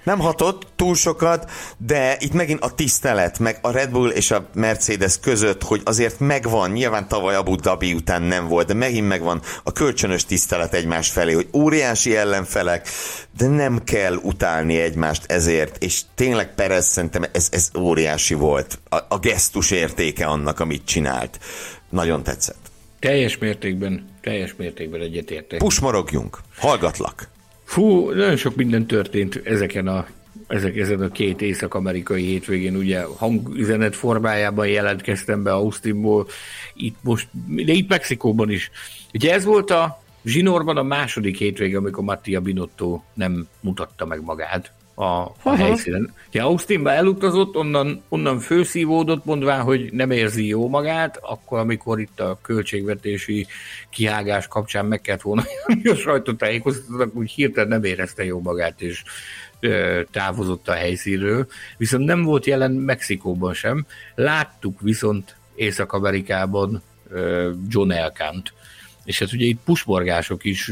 nem hatott túl sokat, de itt megint a tisztelet, meg a Red Bull és a Mercedes között, hogy azért megvan, nyilván tavaly Abu Dhabi után nem volt, de megint megvan a kölcsönös tisztelet egymás felé, hogy óriási ellenfelek, de nem kell utálni egymást ezért, és tényleg Perez szerintem ez, ez óriási volt. A, a gesztus értéke annak, amit csinált. Nagyon tetszett. Teljes mértékben, teljes mértékben egyetértek. Pusmorogjunk, hallgatlak. Fú, nagyon sok minden történt ezeken a ezek, ezen a két észak-amerikai hétvégén ugye hangüzenet formájában jelentkeztem be Austinból, itt most, de itt Mexikóban is. Ugye ez volt a zsinórban a második hétvége, amikor Mattia Binotto nem mutatta meg magát a, a helyszínen. Ha Austinba elutazott, onnan, onnan főszívódott, mondván, hogy nem érzi jó magát, akkor amikor itt a költségvetési kihágás kapcsán meg kellett volna (laughs) a sajtótájékoztatnak, úgy hirtelen nem érezte jó magát, és ö, távozott a helyszínről. Viszont nem volt jelen Mexikóban sem. Láttuk viszont Észak-Amerikában John Elkant, és hát ugye itt pusborgások is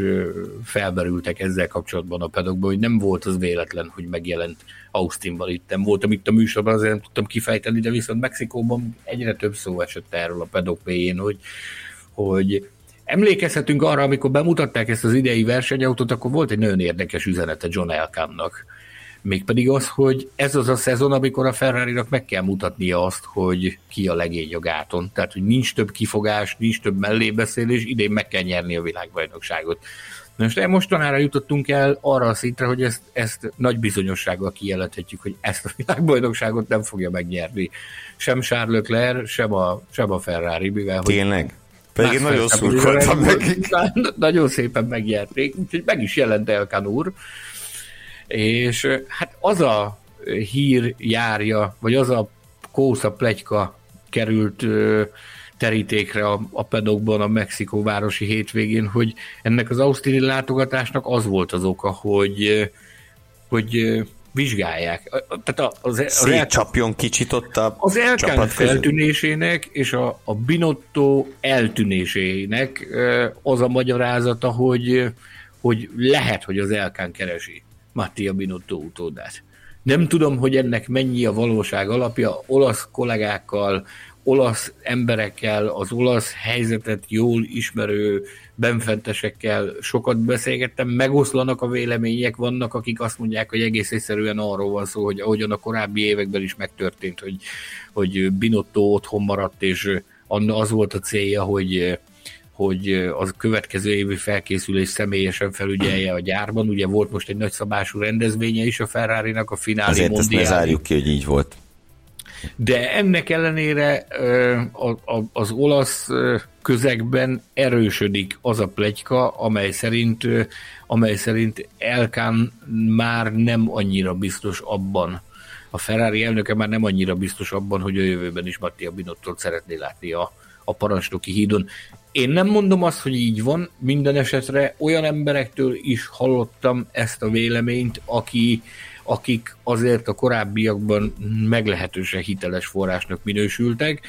felberültek ezzel kapcsolatban a pedokban, hogy nem volt az véletlen, hogy megjelent Austinban itt. Nem voltam itt a műsorban, azért nem tudtam kifejteni, de viszont Mexikóban egyre több szó esett erről a pedok hogy, hogy emlékezhetünk arra, amikor bemutatták ezt az idei versenyautót, akkor volt egy nagyon érdekes üzenete John Elkannak Mégpedig az, hogy ez az a szezon, amikor a ferrari meg kell mutatnia azt, hogy ki a legény a gáton. Tehát, hogy nincs több kifogás, nincs több mellébeszélés, idén meg kell nyerni a világbajnokságot. Na most mostanára jutottunk el arra a szintre, hogy ezt, ezt nagy bizonyossággal kijelenthetjük, hogy ezt a világbajnokságot nem fogja megnyerni. Sem Charles Leclerc, sem a, sem a Ferrari, mivel Tényleg? Pedig nagyon szurkoltam nekik. (laughs) Nagyon szépen megnyerték, úgyhogy meg is jelent Elkan úr, és hát az a hír járja, vagy az a kósza plegyka került terítékre a, a pedokban a Mexikó városi hétvégén, hogy ennek az ausztini látogatásnak az volt az oka, hogy, hogy vizsgálják. Tehát az, az Szétcsapjon kicsit ott a Az Elkán feltűnésének és a, a Binotto eltűnésének az a magyarázata, hogy, hogy lehet, hogy az Elkán keresi Mattia Binotto utódát. Nem tudom, hogy ennek mennyi a valóság alapja, olasz kollégákkal, olasz emberekkel, az olasz helyzetet jól ismerő benfentesekkel sokat beszélgettem, megoszlanak a vélemények, vannak, akik azt mondják, hogy egész egyszerűen arról van szó, hogy ahogyan a korábbi években is megtörtént, hogy, hogy Binotto otthon maradt, és az volt a célja, hogy hogy az következő évi felkészülés személyesen felügyelje a gyárban. Ugye volt most egy nagyszabású rendezvénye is a Ferrari-nak, a finálé Azért mondiáli. ezt ne zárjuk ki, hogy így volt. De ennek ellenére az olasz közegben erősödik az a plegyka, amely szerint, amely szerint Elkán már nem annyira biztos abban, a Ferrari elnöke már nem annyira biztos abban, hogy a jövőben is Mattia Binottot szeretné látni a, a parancsnoki hídon. Én nem mondom azt, hogy így van, minden esetre olyan emberektől is hallottam ezt a véleményt, aki, akik azért a korábbiakban meglehetősen hiteles forrásnak minősültek,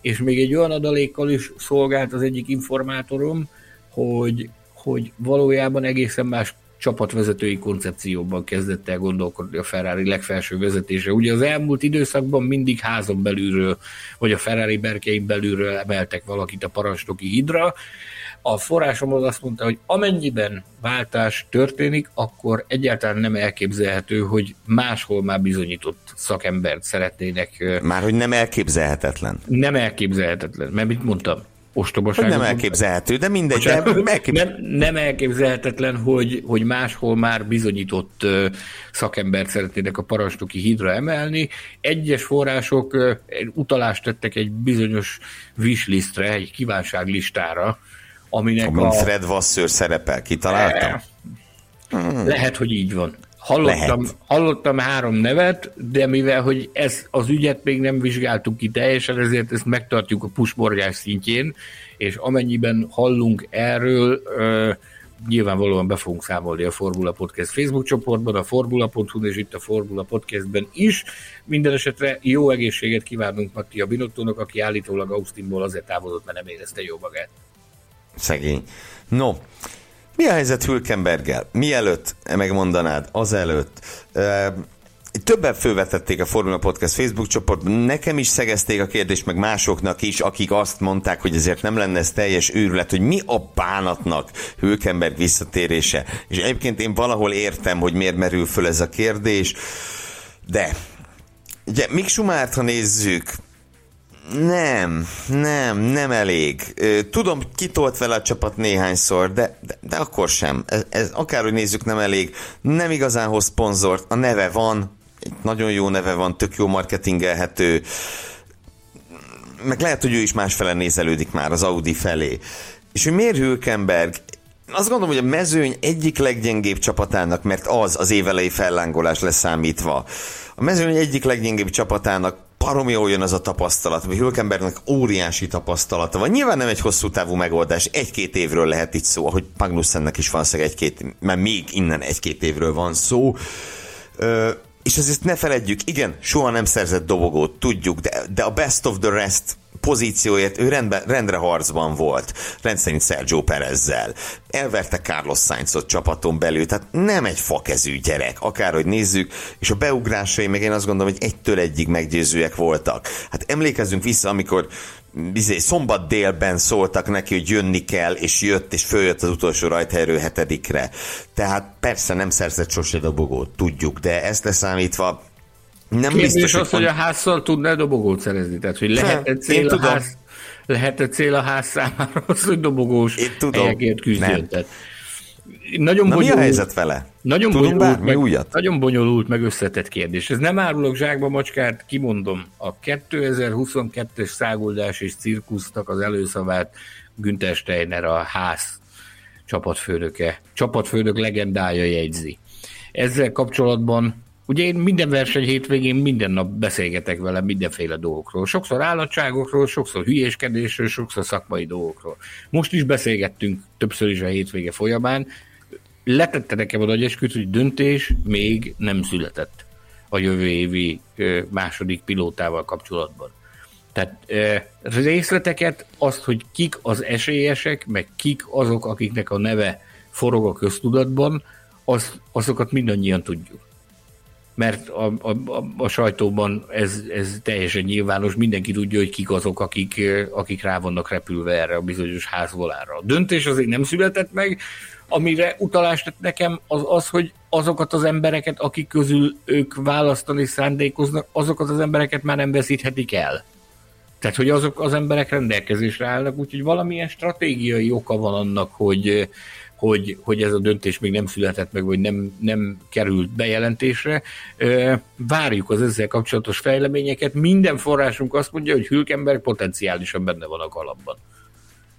és még egy olyan adalékkal is szolgált az egyik informátorom, hogy, hogy valójában egészen más csapatvezetői koncepcióban kezdett el gondolkodni a Ferrari legfelső vezetése. Ugye az elmúlt időszakban mindig házon belülről, vagy a Ferrari berkein belülről emeltek valakit a parancsnoki hidra. A forrásom az azt mondta, hogy amennyiben váltás történik, akkor egyáltalán nem elképzelhető, hogy máshol már bizonyított szakembert szeretnének. Már hogy nem elképzelhetetlen. Nem elképzelhetetlen, mert mit mondtam? Ostobaság. Nem elképzelhető, de mindegy. De elkép... nem, nem elképzelhetetlen, hogy, hogy máshol már bizonyított szakembert szeretnének a parancsnoki hídra emelni. Egyes források utalást tettek egy bizonyos wishlistre, egy kívánságlistára, aminek Amin a... Fred Vasseur szerepel, kitaláltam? Lehet, hogy így van. Hallottam, hallottam három nevet, de mivel, hogy ez az ügyet még nem vizsgáltuk ki teljesen, ezért ezt megtartjuk a pusmorgás szintjén, és amennyiben hallunk erről, uh, nyilvánvalóan be fogunk számolni a Formula Podcast Facebook csoportban, a formula.hu és itt a Formula Podcastben is. Minden esetre jó egészséget kívánunk Mattia Binottónak, aki állítólag Austinból azért távozott, mert nem érezte jó magát. Szegény. No, mi a helyzet Hülkenberggel? Mielőtt megmondanád, azelőtt. Többen fölvetették a Formula Podcast Facebook csoport, nekem is szegezték a kérdést, meg másoknak is, akik azt mondták, hogy ezért nem lenne ez teljes őrület, hogy mi a bánatnak Hülkenberg visszatérése. És egyébként én valahol értem, hogy miért merül föl ez a kérdés, de ugye Mick Schumacher, ha nézzük, nem, nem, nem elég. Tudom, kitolt vele a csapat néhányszor, de, de, de akkor sem. Ez, ez akárhogy nézzük, nem elég. Nem igazán hoz szponzort. A neve van, egy nagyon jó neve van, tök jó marketingelhető. Meg lehet, hogy ő is másfele nézelődik már az Audi felé. És hogy miért Hülkenberg? Azt gondolom, hogy a mezőny egyik leggyengébb csapatának, mert az az évelei fellángolás leszámítva. A mezőny egyik leggyengébb csapatának baromi jól jön az a tapasztalat, vagy Hülkenbergnek óriási tapasztalata van. Nyilván nem egy hosszú távú megoldás, egy-két évről lehet itt szó, ahogy Magnussennek is van egy-két, mert még innen egy-két évről van szó. Ö, és ezért ne feledjük, igen, soha nem szerzett dobogót, tudjuk, de, de a best of the rest pozícióért ő rendben, rendre harcban volt, rendszerint Sergio Perezzel. Elverte Carlos Sainzot csapaton belül, tehát nem egy fakezű gyerek, akárhogy nézzük, és a beugrásai meg én azt gondolom, hogy egytől egyig meggyőzőek voltak. Hát emlékezzünk vissza, amikor bizony, szombat délben szóltak neki, hogy jönni kell, és jött, és följött az utolsó rajthelyről hetedikre. Tehát persze nem szerzett sose dobogót, tudjuk, de ezt leszámítva nem Kérdés biztos, az, hogy, a házszal tudná dobogót szerezni, tehát hogy lehet egy cél a ház, lehet egy cél a ház számára (laughs) az, hogy dobogós Én tudom. helyekért küzdjön. Tehát nagyon Na, bonyolult, mi a helyzet vele? Nagyon Tudunk bonyolult, meg, újat? Nagyon bonyolult, meg összetett kérdés. Ez nem árulok zsákba macskát, kimondom. A 2022-es száguldás és cirkusznak az előszavát Günther Steiner a ház csapatfőnöke, csapatfőnök legendája jegyzi. Ezzel kapcsolatban Ugye én minden verseny hétvégén minden nap beszélgetek vele mindenféle dolgokról. Sokszor állatságokról, sokszor hülyéskedésről, sokszor szakmai dolgokról. Most is beszélgettünk többször is a hétvége folyamán. Letette nekem a nagy esküt, hogy döntés még nem született a jövő évi második pilótával kapcsolatban. Tehát részleteket, azt, hogy kik az esélyesek, meg kik azok, akiknek a neve forog a köztudatban, az, azokat mindannyian tudjuk mert a, a, a, a sajtóban ez, ez teljesen nyilvános, mindenki tudja, hogy kik azok, akik, akik rá vannak repülve erre a bizonyos házvolára. A döntés azért nem született meg, amire utalást tett nekem, az az, hogy azokat az embereket, akik közül ők választani szándékoznak, azokat az embereket már nem veszíthetik el. Tehát, hogy azok az emberek rendelkezésre állnak, úgyhogy valamilyen stratégiai oka van annak, hogy, hogy, hogy ez a döntés még nem született meg, vagy nem, nem került bejelentésre. Várjuk az ezzel kapcsolatos fejleményeket. Minden forrásunk azt mondja, hogy Hülkenberg potenciálisan benne van a kalapban.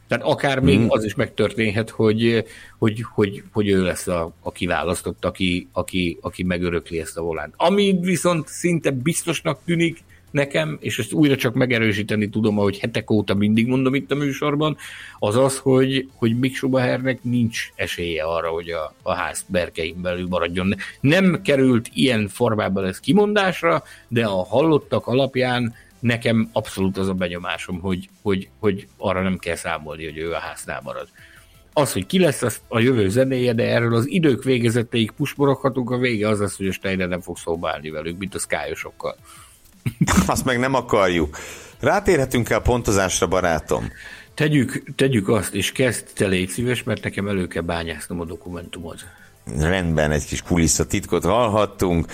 Tehát akár még mm. az is megtörténhet, hogy, hogy, hogy, hogy ő lesz a, a kiválasztott, aki, aki, aki megörökli ezt a volánt. Ami viszont szinte biztosnak tűnik, nekem, és ezt újra csak megerősíteni tudom, ahogy hetek óta mindig mondom itt a műsorban, az az, hogy, hogy Mick Schumachernek nincs esélye arra, hogy a, a ház berkeim belül maradjon. Nem került ilyen formában ez kimondásra, de a hallottak alapján nekem abszolút az a benyomásom, hogy, hogy, hogy arra nem kell számolni, hogy ő a háznál marad. Az, hogy ki lesz az a jövő zenéje, de erről az idők végezeteig pusboroghatunk, a vége az lesz, hogy a Steiner nem fog szóba állni velük, mint a skályosokkal. (laughs) Azt meg nem akarjuk. Rátérhetünk el pontozásra, barátom. Tegyük, tegyük azt, és kezd te légy szíves, mert nekem elő kell bányásznom a dokumentumot. Rendben, egy kis kulisszatitkot hallhattunk.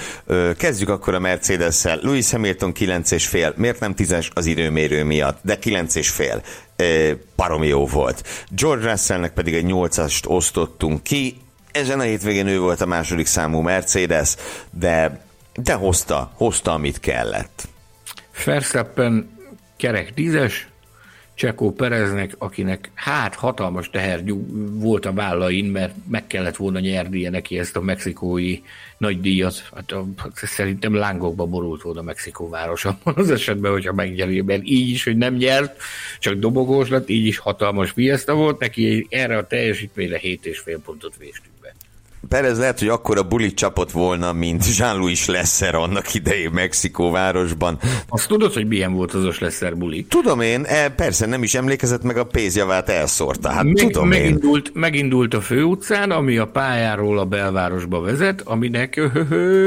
Kezdjük akkor a Mercedes-szel. Louis Hamilton 9,5. Miért nem 10-es az időmérő miatt? De 9,5. Baromi jó volt. George Russellnek pedig egy 8-ast osztottunk ki. Ezen a hétvégén ő volt a második számú Mercedes, de, de hozta, hozta, amit kellett. Verstappen kerek 10-es, Csekó Pereznek, akinek hát hatalmas teher volt a vállain, mert meg kellett volna nyernie neki ezt a mexikói nagydíjat. Hát a, szerintem lángokba borult volna Mexikó város abban az esetben, hogyha megnyeri, mert így is, hogy nem nyert, csak dobogós lett, így is hatalmas fiesta volt, neki erre a teljesítményre 7,5 pontot véstünk. Perez lehet, hogy akkor a bulit csapott volna, mint Jean-Louis Lesser annak idején Mexikó városban. Azt tudod, hogy milyen volt az a Lesser buli? Tudom én, e, persze nem is emlékezett, meg a pénzjavát elszórta. Hát Meg, tudom megindult, én. megindult a főutcán, ami a pályáról a belvárosba vezet, aminek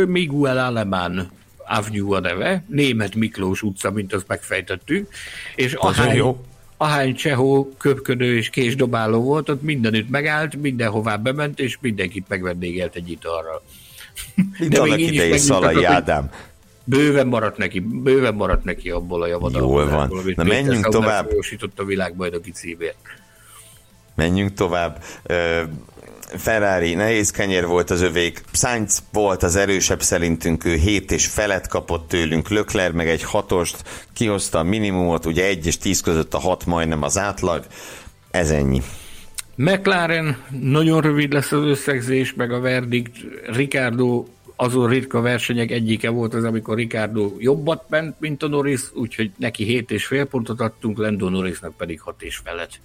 Miguel Alemán Avenue a neve, német Miklós utca, mint azt megfejtettük, és ahány, jó ahány csehó köpködő és késdobáló volt, ott mindenütt megállt, mindenhová bement, és mindenkit megvendégelt egy italral. Mint annak idején Szalai Ádám. Bőven maradt neki, bőven maradt neki abból a javadalmat. Jól van. Na menjünk tovább. a világbajnoki címért. Menjünk tovább. Ferrari nehéz kenyér volt az övék, Sainz volt az erősebb szerintünk, ő 7 és felet kapott tőlünk, Lökler meg egy hatost, kihozta a minimumot, ugye 1 és 10 között a 6 majdnem az átlag, ez ennyi. McLaren, nagyon rövid lesz az összegzés, meg a verdikt, Ricardo azon ritka versenyek egyike volt az, amikor Ricardo jobbat ment, mint a Norris, úgyhogy neki 7 és fél pontot adtunk, Lando Norrisnak pedig 6 és felet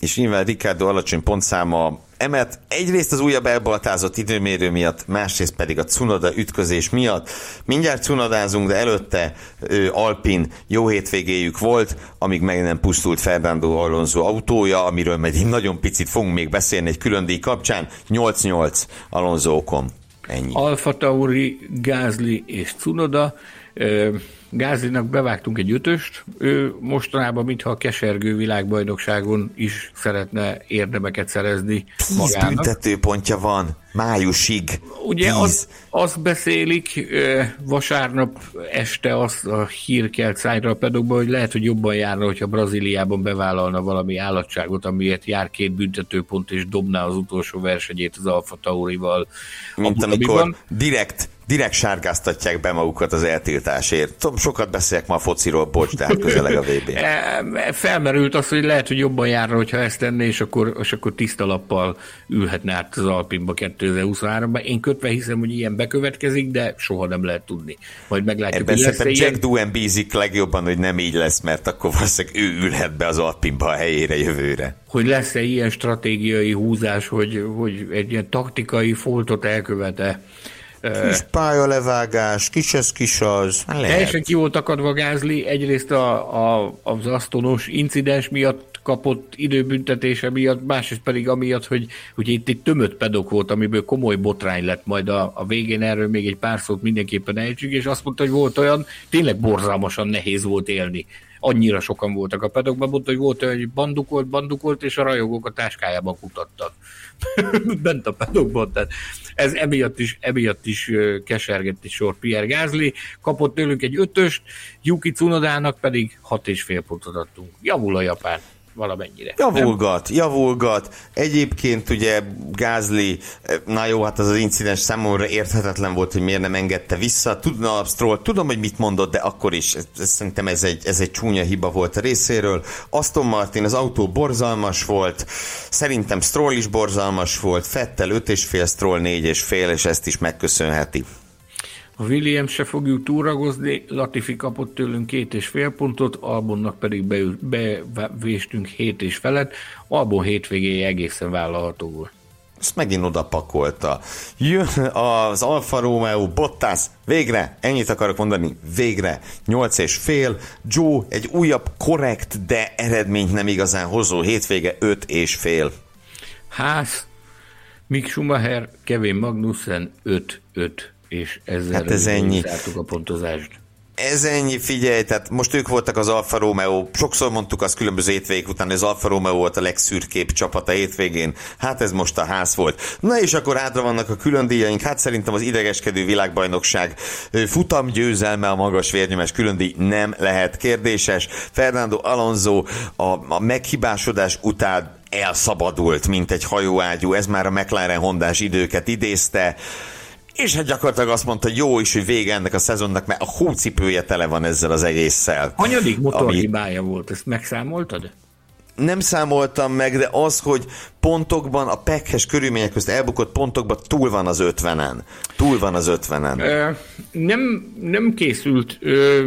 és nyilván Ricardo alacsony pontszáma emet egyrészt az újabb elbaltázott időmérő miatt, másrészt pedig a Cunoda ütközés miatt. Mindjárt Cunodázunk, de előtte ő, Alpin jó hétvégéjük volt, amíg meg nem pusztult Fernando Alonso autója, amiről meg nagyon picit fogunk még beszélni egy külön díj kapcsán. 8-8 Alonso okon. Ennyi. Alfa Tauri, Gázli és Cunoda. Gázinak bevágtunk egy ötöst, ő mostanában, mintha a kesergő világbajnokságon is szeretne érdemeket szerezni Tíz magának. büntetőpontja van májusig. Ugye az, azt beszélik vasárnap este azt a hír kelt szájra a pedokba, hogy lehet, hogy jobban járna, hogyha Brazíliában bevállalna valami állatságot, amiért jár két büntetőpont, és dobná az utolsó versenyét az Alfa Taurival. Mint amikor direkt direkt sárgáztatják be magukat az eltiltásért. Sokat beszélek ma a fociról, bocs, de hát közeleg a VB. (laughs) E, felmerült az, hogy lehet, hogy jobban járna, hogyha ezt tenné, és akkor, és akkor tiszta lappal ülhetne át az Alpinba 2023-ban. Én kötve hiszem, hogy ilyen bekövetkezik, de soha nem lehet tudni. Majd meglátjuk, Ebben hogy lesz Jack Duen bízik legjobban, hogy nem így lesz, mert akkor valószínűleg ő ülhet be az Alpinba a helyére jövőre. Hogy lesz-e ilyen stratégiai húzás, hogy, hogy egy ilyen taktikai foltot elkövete Kis pályalevágás, kis ez, kis az. Lehet. Teljesen ki volt akadva Gázli, egyrészt a, a, az asztonos incidens miatt kapott időbüntetése miatt, másrészt pedig amiatt, hogy hogy itt egy tömött pedok volt, amiből komoly botrány lett majd a, a végén, erről még egy pár szót mindenképpen ejtsük, és azt mondta, hogy volt olyan, tényleg borzalmasan nehéz volt élni annyira sokan voltak a pedokban, mondta, hogy volt olyan, hogy bandukolt, bandukolt, és a rajogók a táskájában kutattak. (laughs) Bent a pedokban, tehát ez emiatt is, emiatt is kesergett egy sor Pierre Gázli, kapott tőlünk egy ötöst, Yuki Cunodának pedig hat és fél pontot adtunk. Javul a japán valamennyire. Javulgat, nem? javulgat. Egyébként ugye Gázli, na jó, hát az az incidens számomra érthetetlen volt, hogy miért nem engedte vissza. Tudna Stroll, tudom, hogy mit mondott, de akkor is ez, ez, szerintem ez egy, ez egy csúnya hiba volt a részéről. Aston Martin, az autó borzalmas volt, szerintem Stroll is borzalmas volt, Fettel 5,5, Stroll 4,5, és ezt is megköszönheti. A Williams se fogjuk túragozni, Latifi kapott tőlünk két és fél pontot, Albonnak pedig bevéstünk hét és felett, Albon hétvégéig egészen vállalható volt. Ezt megint oda pakolta. Jön az Alfa Romeo, Bottas, végre, ennyit akarok mondani, végre, 8 és fél, Joe egy újabb korrekt, de eredményt nem igazán hozó hétvége, 5 és fél. Ház, Mick Schumacher, Kevin Magnussen 5-5, és ezzel hát ez ennyi. a pontozást. Ez ennyi, figyelj, tehát most ők voltak az Alfa Romeo, sokszor mondtuk az különböző hétvégék után, hogy az Alfa Romeo volt a legszürkébb csapat a hétvégén, hát ez most a ház volt. Na és akkor hátra vannak a külön díjaink, hát szerintem az idegeskedő világbajnokság futam győzelme a magas vérnyomás különdíj nem lehet kérdéses. Fernando Alonso a, a meghibásodás után elszabadult, mint egy hajóágyú, ez már a McLaren Hondás időket idézte. És hát gyakorlatilag azt mondta, hogy jó is, hogy vége ennek a szezonnak, mert a hócipője tele van ezzel az egésszel. Hanyadik motorhibája ami... volt, ezt megszámoltad? nem számoltam meg, de az, hogy pontokban, a pekhes körülmények közt elbukott pontokban túl van az ötvenen. Túl van az ötvenen. Nem, nem készült ö,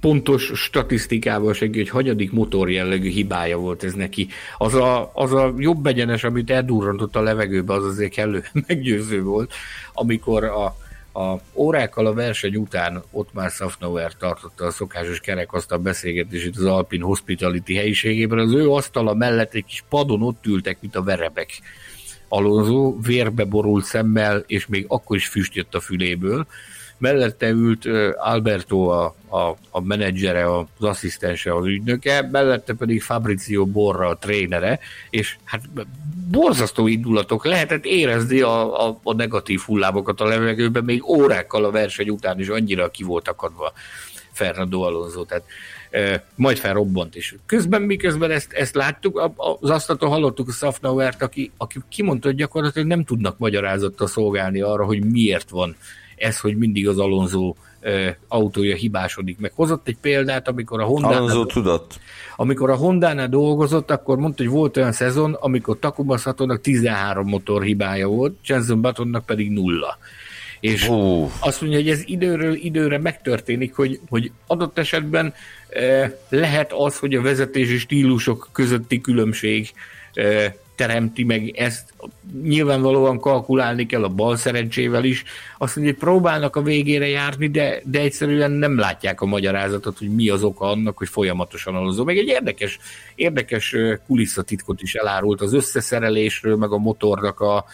pontos statisztikával segít, hogy hagyadik motor jellegű hibája volt ez neki. Az a, az a jobb egyenes, amit eldurrantott a levegőbe, az azért kellő (laughs) meggyőző volt, amikor a, a órákkal a verseny után ott már Safnauer tartotta a szokásos kerekasztal beszélgetését az Alpin Hospitality helyiségében. Az ő asztala mellett egy kis padon ott ültek, mint a verebek. Alonso vérbe borult szemmel, és még akkor is füst jött a füléből mellette ült Alberto a, a, a menedzsere, az asszisztense, az ügynöke, mellette pedig Fabrizio Borra a trénere, és hát borzasztó indulatok, lehetett érezni a, a, a negatív hullámokat a levegőben, még órákkal a verseny után is annyira ki volt akadva Fernando Alonso, tehát majd felrobbant is. Közben, miközben ezt, ezt láttuk, az asztalton hallottuk a Safnauert, aki, aki kimondta, hogy gyakorlatilag nem tudnak magyarázattal szolgálni arra, hogy miért van ez, hogy mindig az Alonso autója hibásodik meg. Hozott egy példát, amikor a Honda Alonso tudott. Amikor a Honda-nál dolgozott, akkor mondta, hogy volt olyan szezon, amikor Takuma Satonak 13 motor hibája volt, Jenson Buttonnak pedig nulla. És uh. azt mondja, hogy ez időről időre megtörténik, hogy, hogy adott esetben eh, lehet az, hogy a vezetési stílusok közötti különbség eh, teremti meg ezt, nyilvánvalóan kalkulálni kell a bal szerencsével is, azt mondja, hogy próbálnak a végére járni, de, de egyszerűen nem látják a magyarázatot, hogy mi az oka annak, hogy folyamatosan alozó. Meg egy érdekes, érdekes kulisszatitkot is elárult az összeszerelésről, meg a motornak a,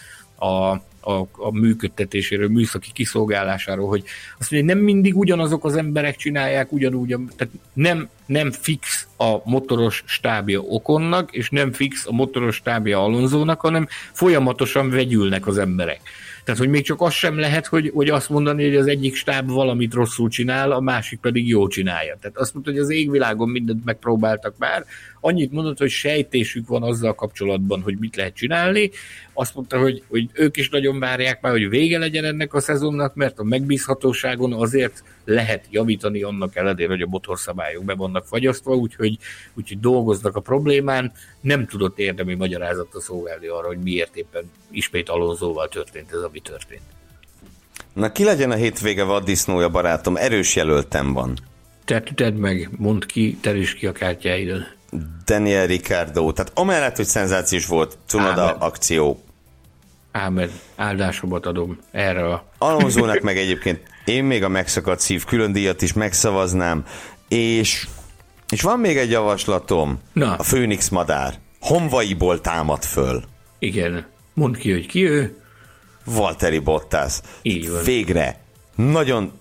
a a, a működtetéséről, műszaki kiszolgálásáról, hogy azt mondja, hogy nem mindig ugyanazok az emberek csinálják ugyanúgy, tehát nem, nem fix a motoros stábja Okonnak, és nem fix a motoros stábja Alonzónak, hanem folyamatosan vegyülnek az emberek. Tehát, hogy még csak az sem lehet, hogy, hogy azt mondani, hogy az egyik stáb valamit rosszul csinál, a másik pedig jól csinálja. Tehát azt mondta, hogy az égvilágon mindent megpróbáltak már, annyit mondott, hogy sejtésük van azzal kapcsolatban, hogy mit lehet csinálni. Azt mondta, hogy, hogy ők is nagyon várják már, hogy vége legyen ennek a szezonnak, mert a megbízhatóságon azért lehet javítani annak ellenére, hogy a motorszabályok be vannak fagyasztva, úgyhogy, úgyhogy dolgoznak a problémán. Nem tudott érdemi magyarázatra szolgálni arra, hogy miért éppen ismét Alonzóval történt ez, ami történt. Na ki legyen a hétvége vaddisznója, barátom? Erős jelöltem van. Tedd, tedd meg, mondd ki, is ki a kártyáidon. Daniel Ricardo. Tehát amellett, hogy szenzációs volt, Cunoda Ámen. akció. Ámen, áldásomat adom erre a... Alonzónak meg egyébként én még a megszakadt szív külön díjat is megszavaznám, és, és van még egy javaslatom. Na. A Főnix madár. Honvaiból támad föl. Igen. Mondd ki, hogy ki ő. Valtteri Bottas. Így van. Végre. Nagyon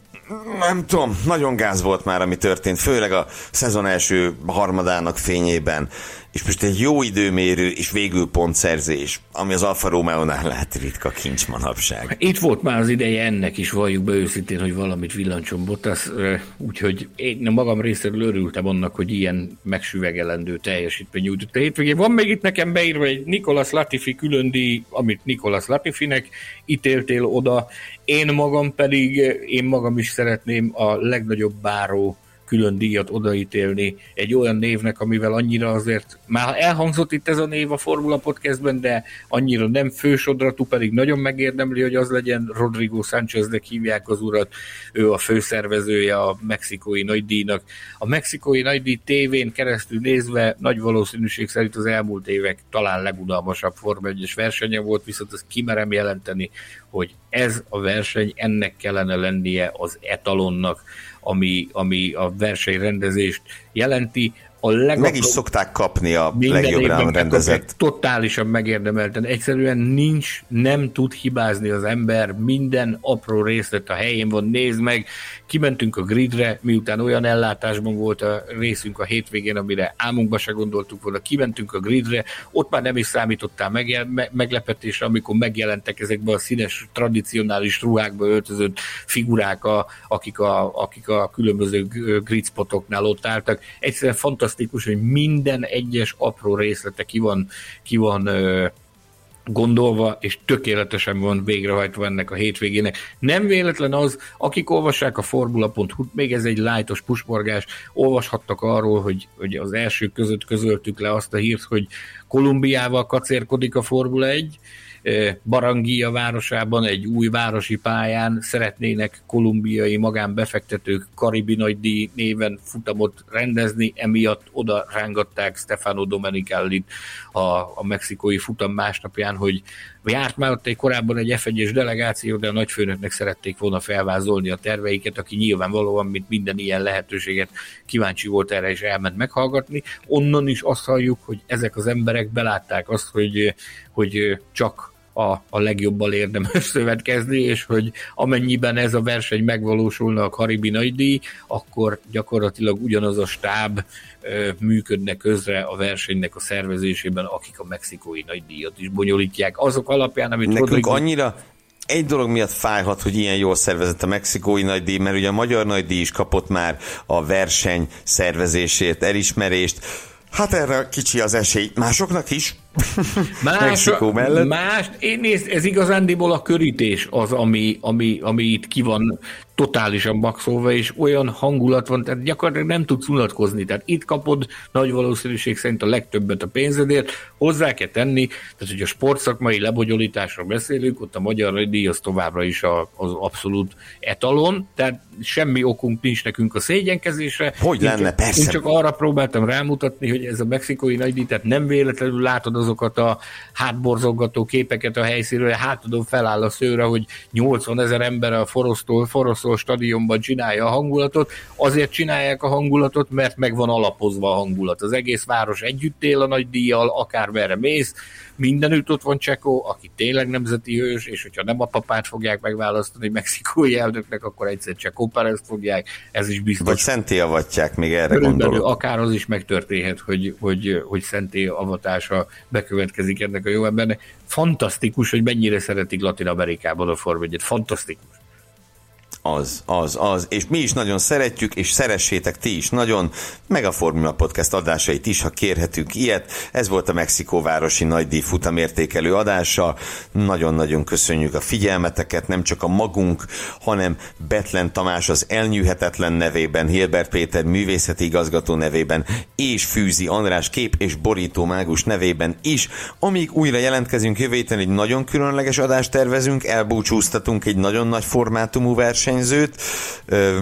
nem tudom, nagyon gáz volt már, ami történt, főleg a szezon első harmadának fényében és most egy jó időmérő és végül pontszerzés, ami az Alfa Romeo-nál lehet ritka kincs manapság. Itt volt már az ideje ennek is, valljuk be őszintén, hogy valamit villancson Bottas, úgyhogy én magam részéről örültem annak, hogy ilyen megsüvegelendő teljesítmény nyújtott a hétvégén. Van még itt nekem beírva egy Nikolas Latifi különdi, amit Nikolas Latifinek ítéltél oda, én magam pedig, én magam is szeretném a legnagyobb báró külön díjat odaítélni egy olyan névnek, amivel annyira azért, már elhangzott itt ez a név a Formula Podcastben, de annyira nem fősodratú, pedig nagyon megérdemli, hogy az legyen. Rodrigo Sáncheznek hívják az urat, ő a főszervezője a mexikói nagydíjnak. A mexikói nagydíj tévén keresztül nézve nagy valószínűség szerint az elmúlt évek talán legunalmasabb Forma 1 versenye volt, viszont azt kimerem jelenteni, hogy ez a verseny, ennek kellene lennie az etalonnak, ami, ami a versenyrendezést jelenti. A legapróbb, meg is szokták kapni a legjobb rendezett. Totálisan megérdemelten. Egyszerűen nincs, nem tud hibázni az ember, minden apró részlet a helyén van, nézd meg, kimentünk a gridre, miután olyan ellátásban volt a részünk a hétvégén, amire álmunkba se gondoltuk volna, kimentünk a gridre, ott már nem is számítottál megjel, me, meglepetésre, amikor megjelentek ezekben a színes, tradicionális ruhákba öltözött figurák, a, akik, a, akik a különböző gridspotoknál ott álltak. Egyszerűen fantasztikus, hogy minden egyes apró részlete ki van, ki van gondolva, és tökéletesen van végrehajtva ennek a hétvégének. Nem véletlen az, akik olvassák a formula.hu, még ez egy lájtos pusporgás, olvashattak arról, hogy, hogy az első között közöltük le azt a hírt, hogy Kolumbiával kacérkodik a Formula 1, Barangia városában egy új városi pályán szeretnének kolumbiai magánbefektetők Karibi nagydíj néven futamot rendezni, emiatt oda rángatták Stefano Domenicallit a, a mexikói futam másnapján, hogy járt már ott egy korábban egy f delegáció, de a nagyfőnöknek szerették volna felvázolni a terveiket, aki nyilvánvalóan, mint minden ilyen lehetőséget kíváncsi volt erre, és elment meghallgatni. Onnan is azt halljuk, hogy ezek az emberek belátták azt, hogy, hogy csak a, a legjobbal érdemes (laughs) szövetkezni, és hogy amennyiben ez a verseny megvalósulna a Karibi nagydíj, akkor gyakorlatilag ugyanaz a stáb ö, működne közre a versenynek a szervezésében, akik a mexikói nagydíjat is bonyolítják. Azok alapján, amit Nekünk Rodrigo... annyira egy dolog miatt fájhat, hogy ilyen jól szervezett a mexikói nagydíj, mert ugye a magyar nagydíj is kapott már a verseny szervezését, elismerést. Hát erre kicsi az esély másoknak is, Más, Mexikó mellett. Más, én nézd, ez igazándiból a körítés az, ami, ami, ami itt ki van totálisan maxolva, és olyan hangulat van, tehát gyakorlatilag nem tudsz unatkozni. Tehát itt kapod nagy valószínűség szerint a legtöbbet a pénzedért, hozzá kell tenni, tehát hogy a sportszakmai lebonyolításról beszélünk, ott a magyar díj az továbbra is a, az abszolút etalon, tehát semmi okunk nincs nekünk a szégyenkezésre. Hogy én lenne, csak, persze. Én csak arra próbáltam rámutatni, hogy ez a mexikói nagydíj, tehát nem véletlenül látod azokat a hátborzongató képeket a helyszínről, hátadon feláll a szőre, hogy 80 ezer ember a Forosztól, Forosztól stadionban csinálja a hangulatot. Azért csinálják a hangulatot, mert meg van alapozva a hangulat. Az egész város együtt él a nagy díjjal, akár merre mész, mindenütt ott van Csekó, aki tényleg nemzeti hős, és hogyha nem a papát fogják megválasztani mexikói elnöknek, akkor egyszer Csekó Perez fogják, ez is biztos. Vagy szenté avatják, még erre gondolok. Akár az is megtörténhet, hogy, hogy, hogy szenté avatása bekövetkezik ennek a jó embernek. Fantasztikus, hogy mennyire szeretik Latin Amerikában a Form Fantasztikus. Az, az, az. És mi is nagyon szeretjük, és szeressétek ti is nagyon, meg a Formula Podcast adásait is, ha kérhetünk ilyet. Ez volt a Mexikóvárosi Nagydíj futamértékelő adása. Nagyon-nagyon köszönjük a figyelmeteket, nem csak a magunk, hanem Betlen Tamás az elnyűhetetlen nevében, Hilbert Péter művészeti igazgató nevében, és Fűzi András kép és borító mágus nevében is. Amíg újra jelentkezünk jövő héten, egy nagyon különleges adást tervezünk, elbúcsúztatunk egy nagyon nagy formátumú verseny versenyzőt,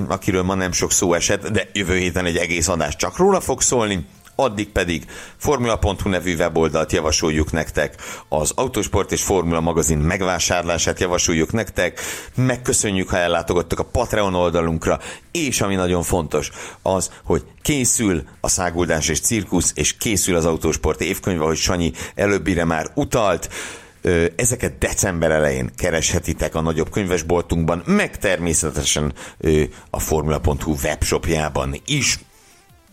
akiről ma nem sok szó esett, de jövő héten egy egész adás csak róla fog szólni. Addig pedig Formula.hu nevű weboldalt javasoljuk nektek, az Autosport és Formula magazin megvásárlását javasoljuk nektek, megköszönjük, ha ellátogattok a Patreon oldalunkra, és ami nagyon fontos, az, hogy készül a száguldás és cirkusz, és készül az Autosport évkönyve, hogy Sanyi előbbire már utalt, Ezeket december elején kereshetitek a nagyobb könyvesboltunkban, meg természetesen a Formula.hu webshopjában is.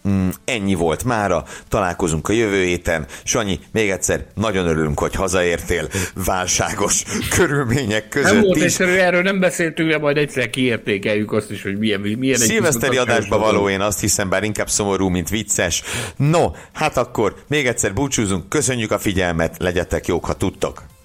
Mm, ennyi volt mára, találkozunk a jövő héten. Sanyi, még egyszer nagyon örülünk, hogy hazaértél válságos (laughs) körülmények között nem volt is. erről nem beszéltünk, de majd egyszer kiértékeljük azt is, hogy milyen, milyen egy Szilveszteri adásba való, én azt hiszem, bár inkább szomorú, mint vicces. No, hát akkor még egyszer búcsúzunk, köszönjük a figyelmet, legyetek jók, ha tudtok.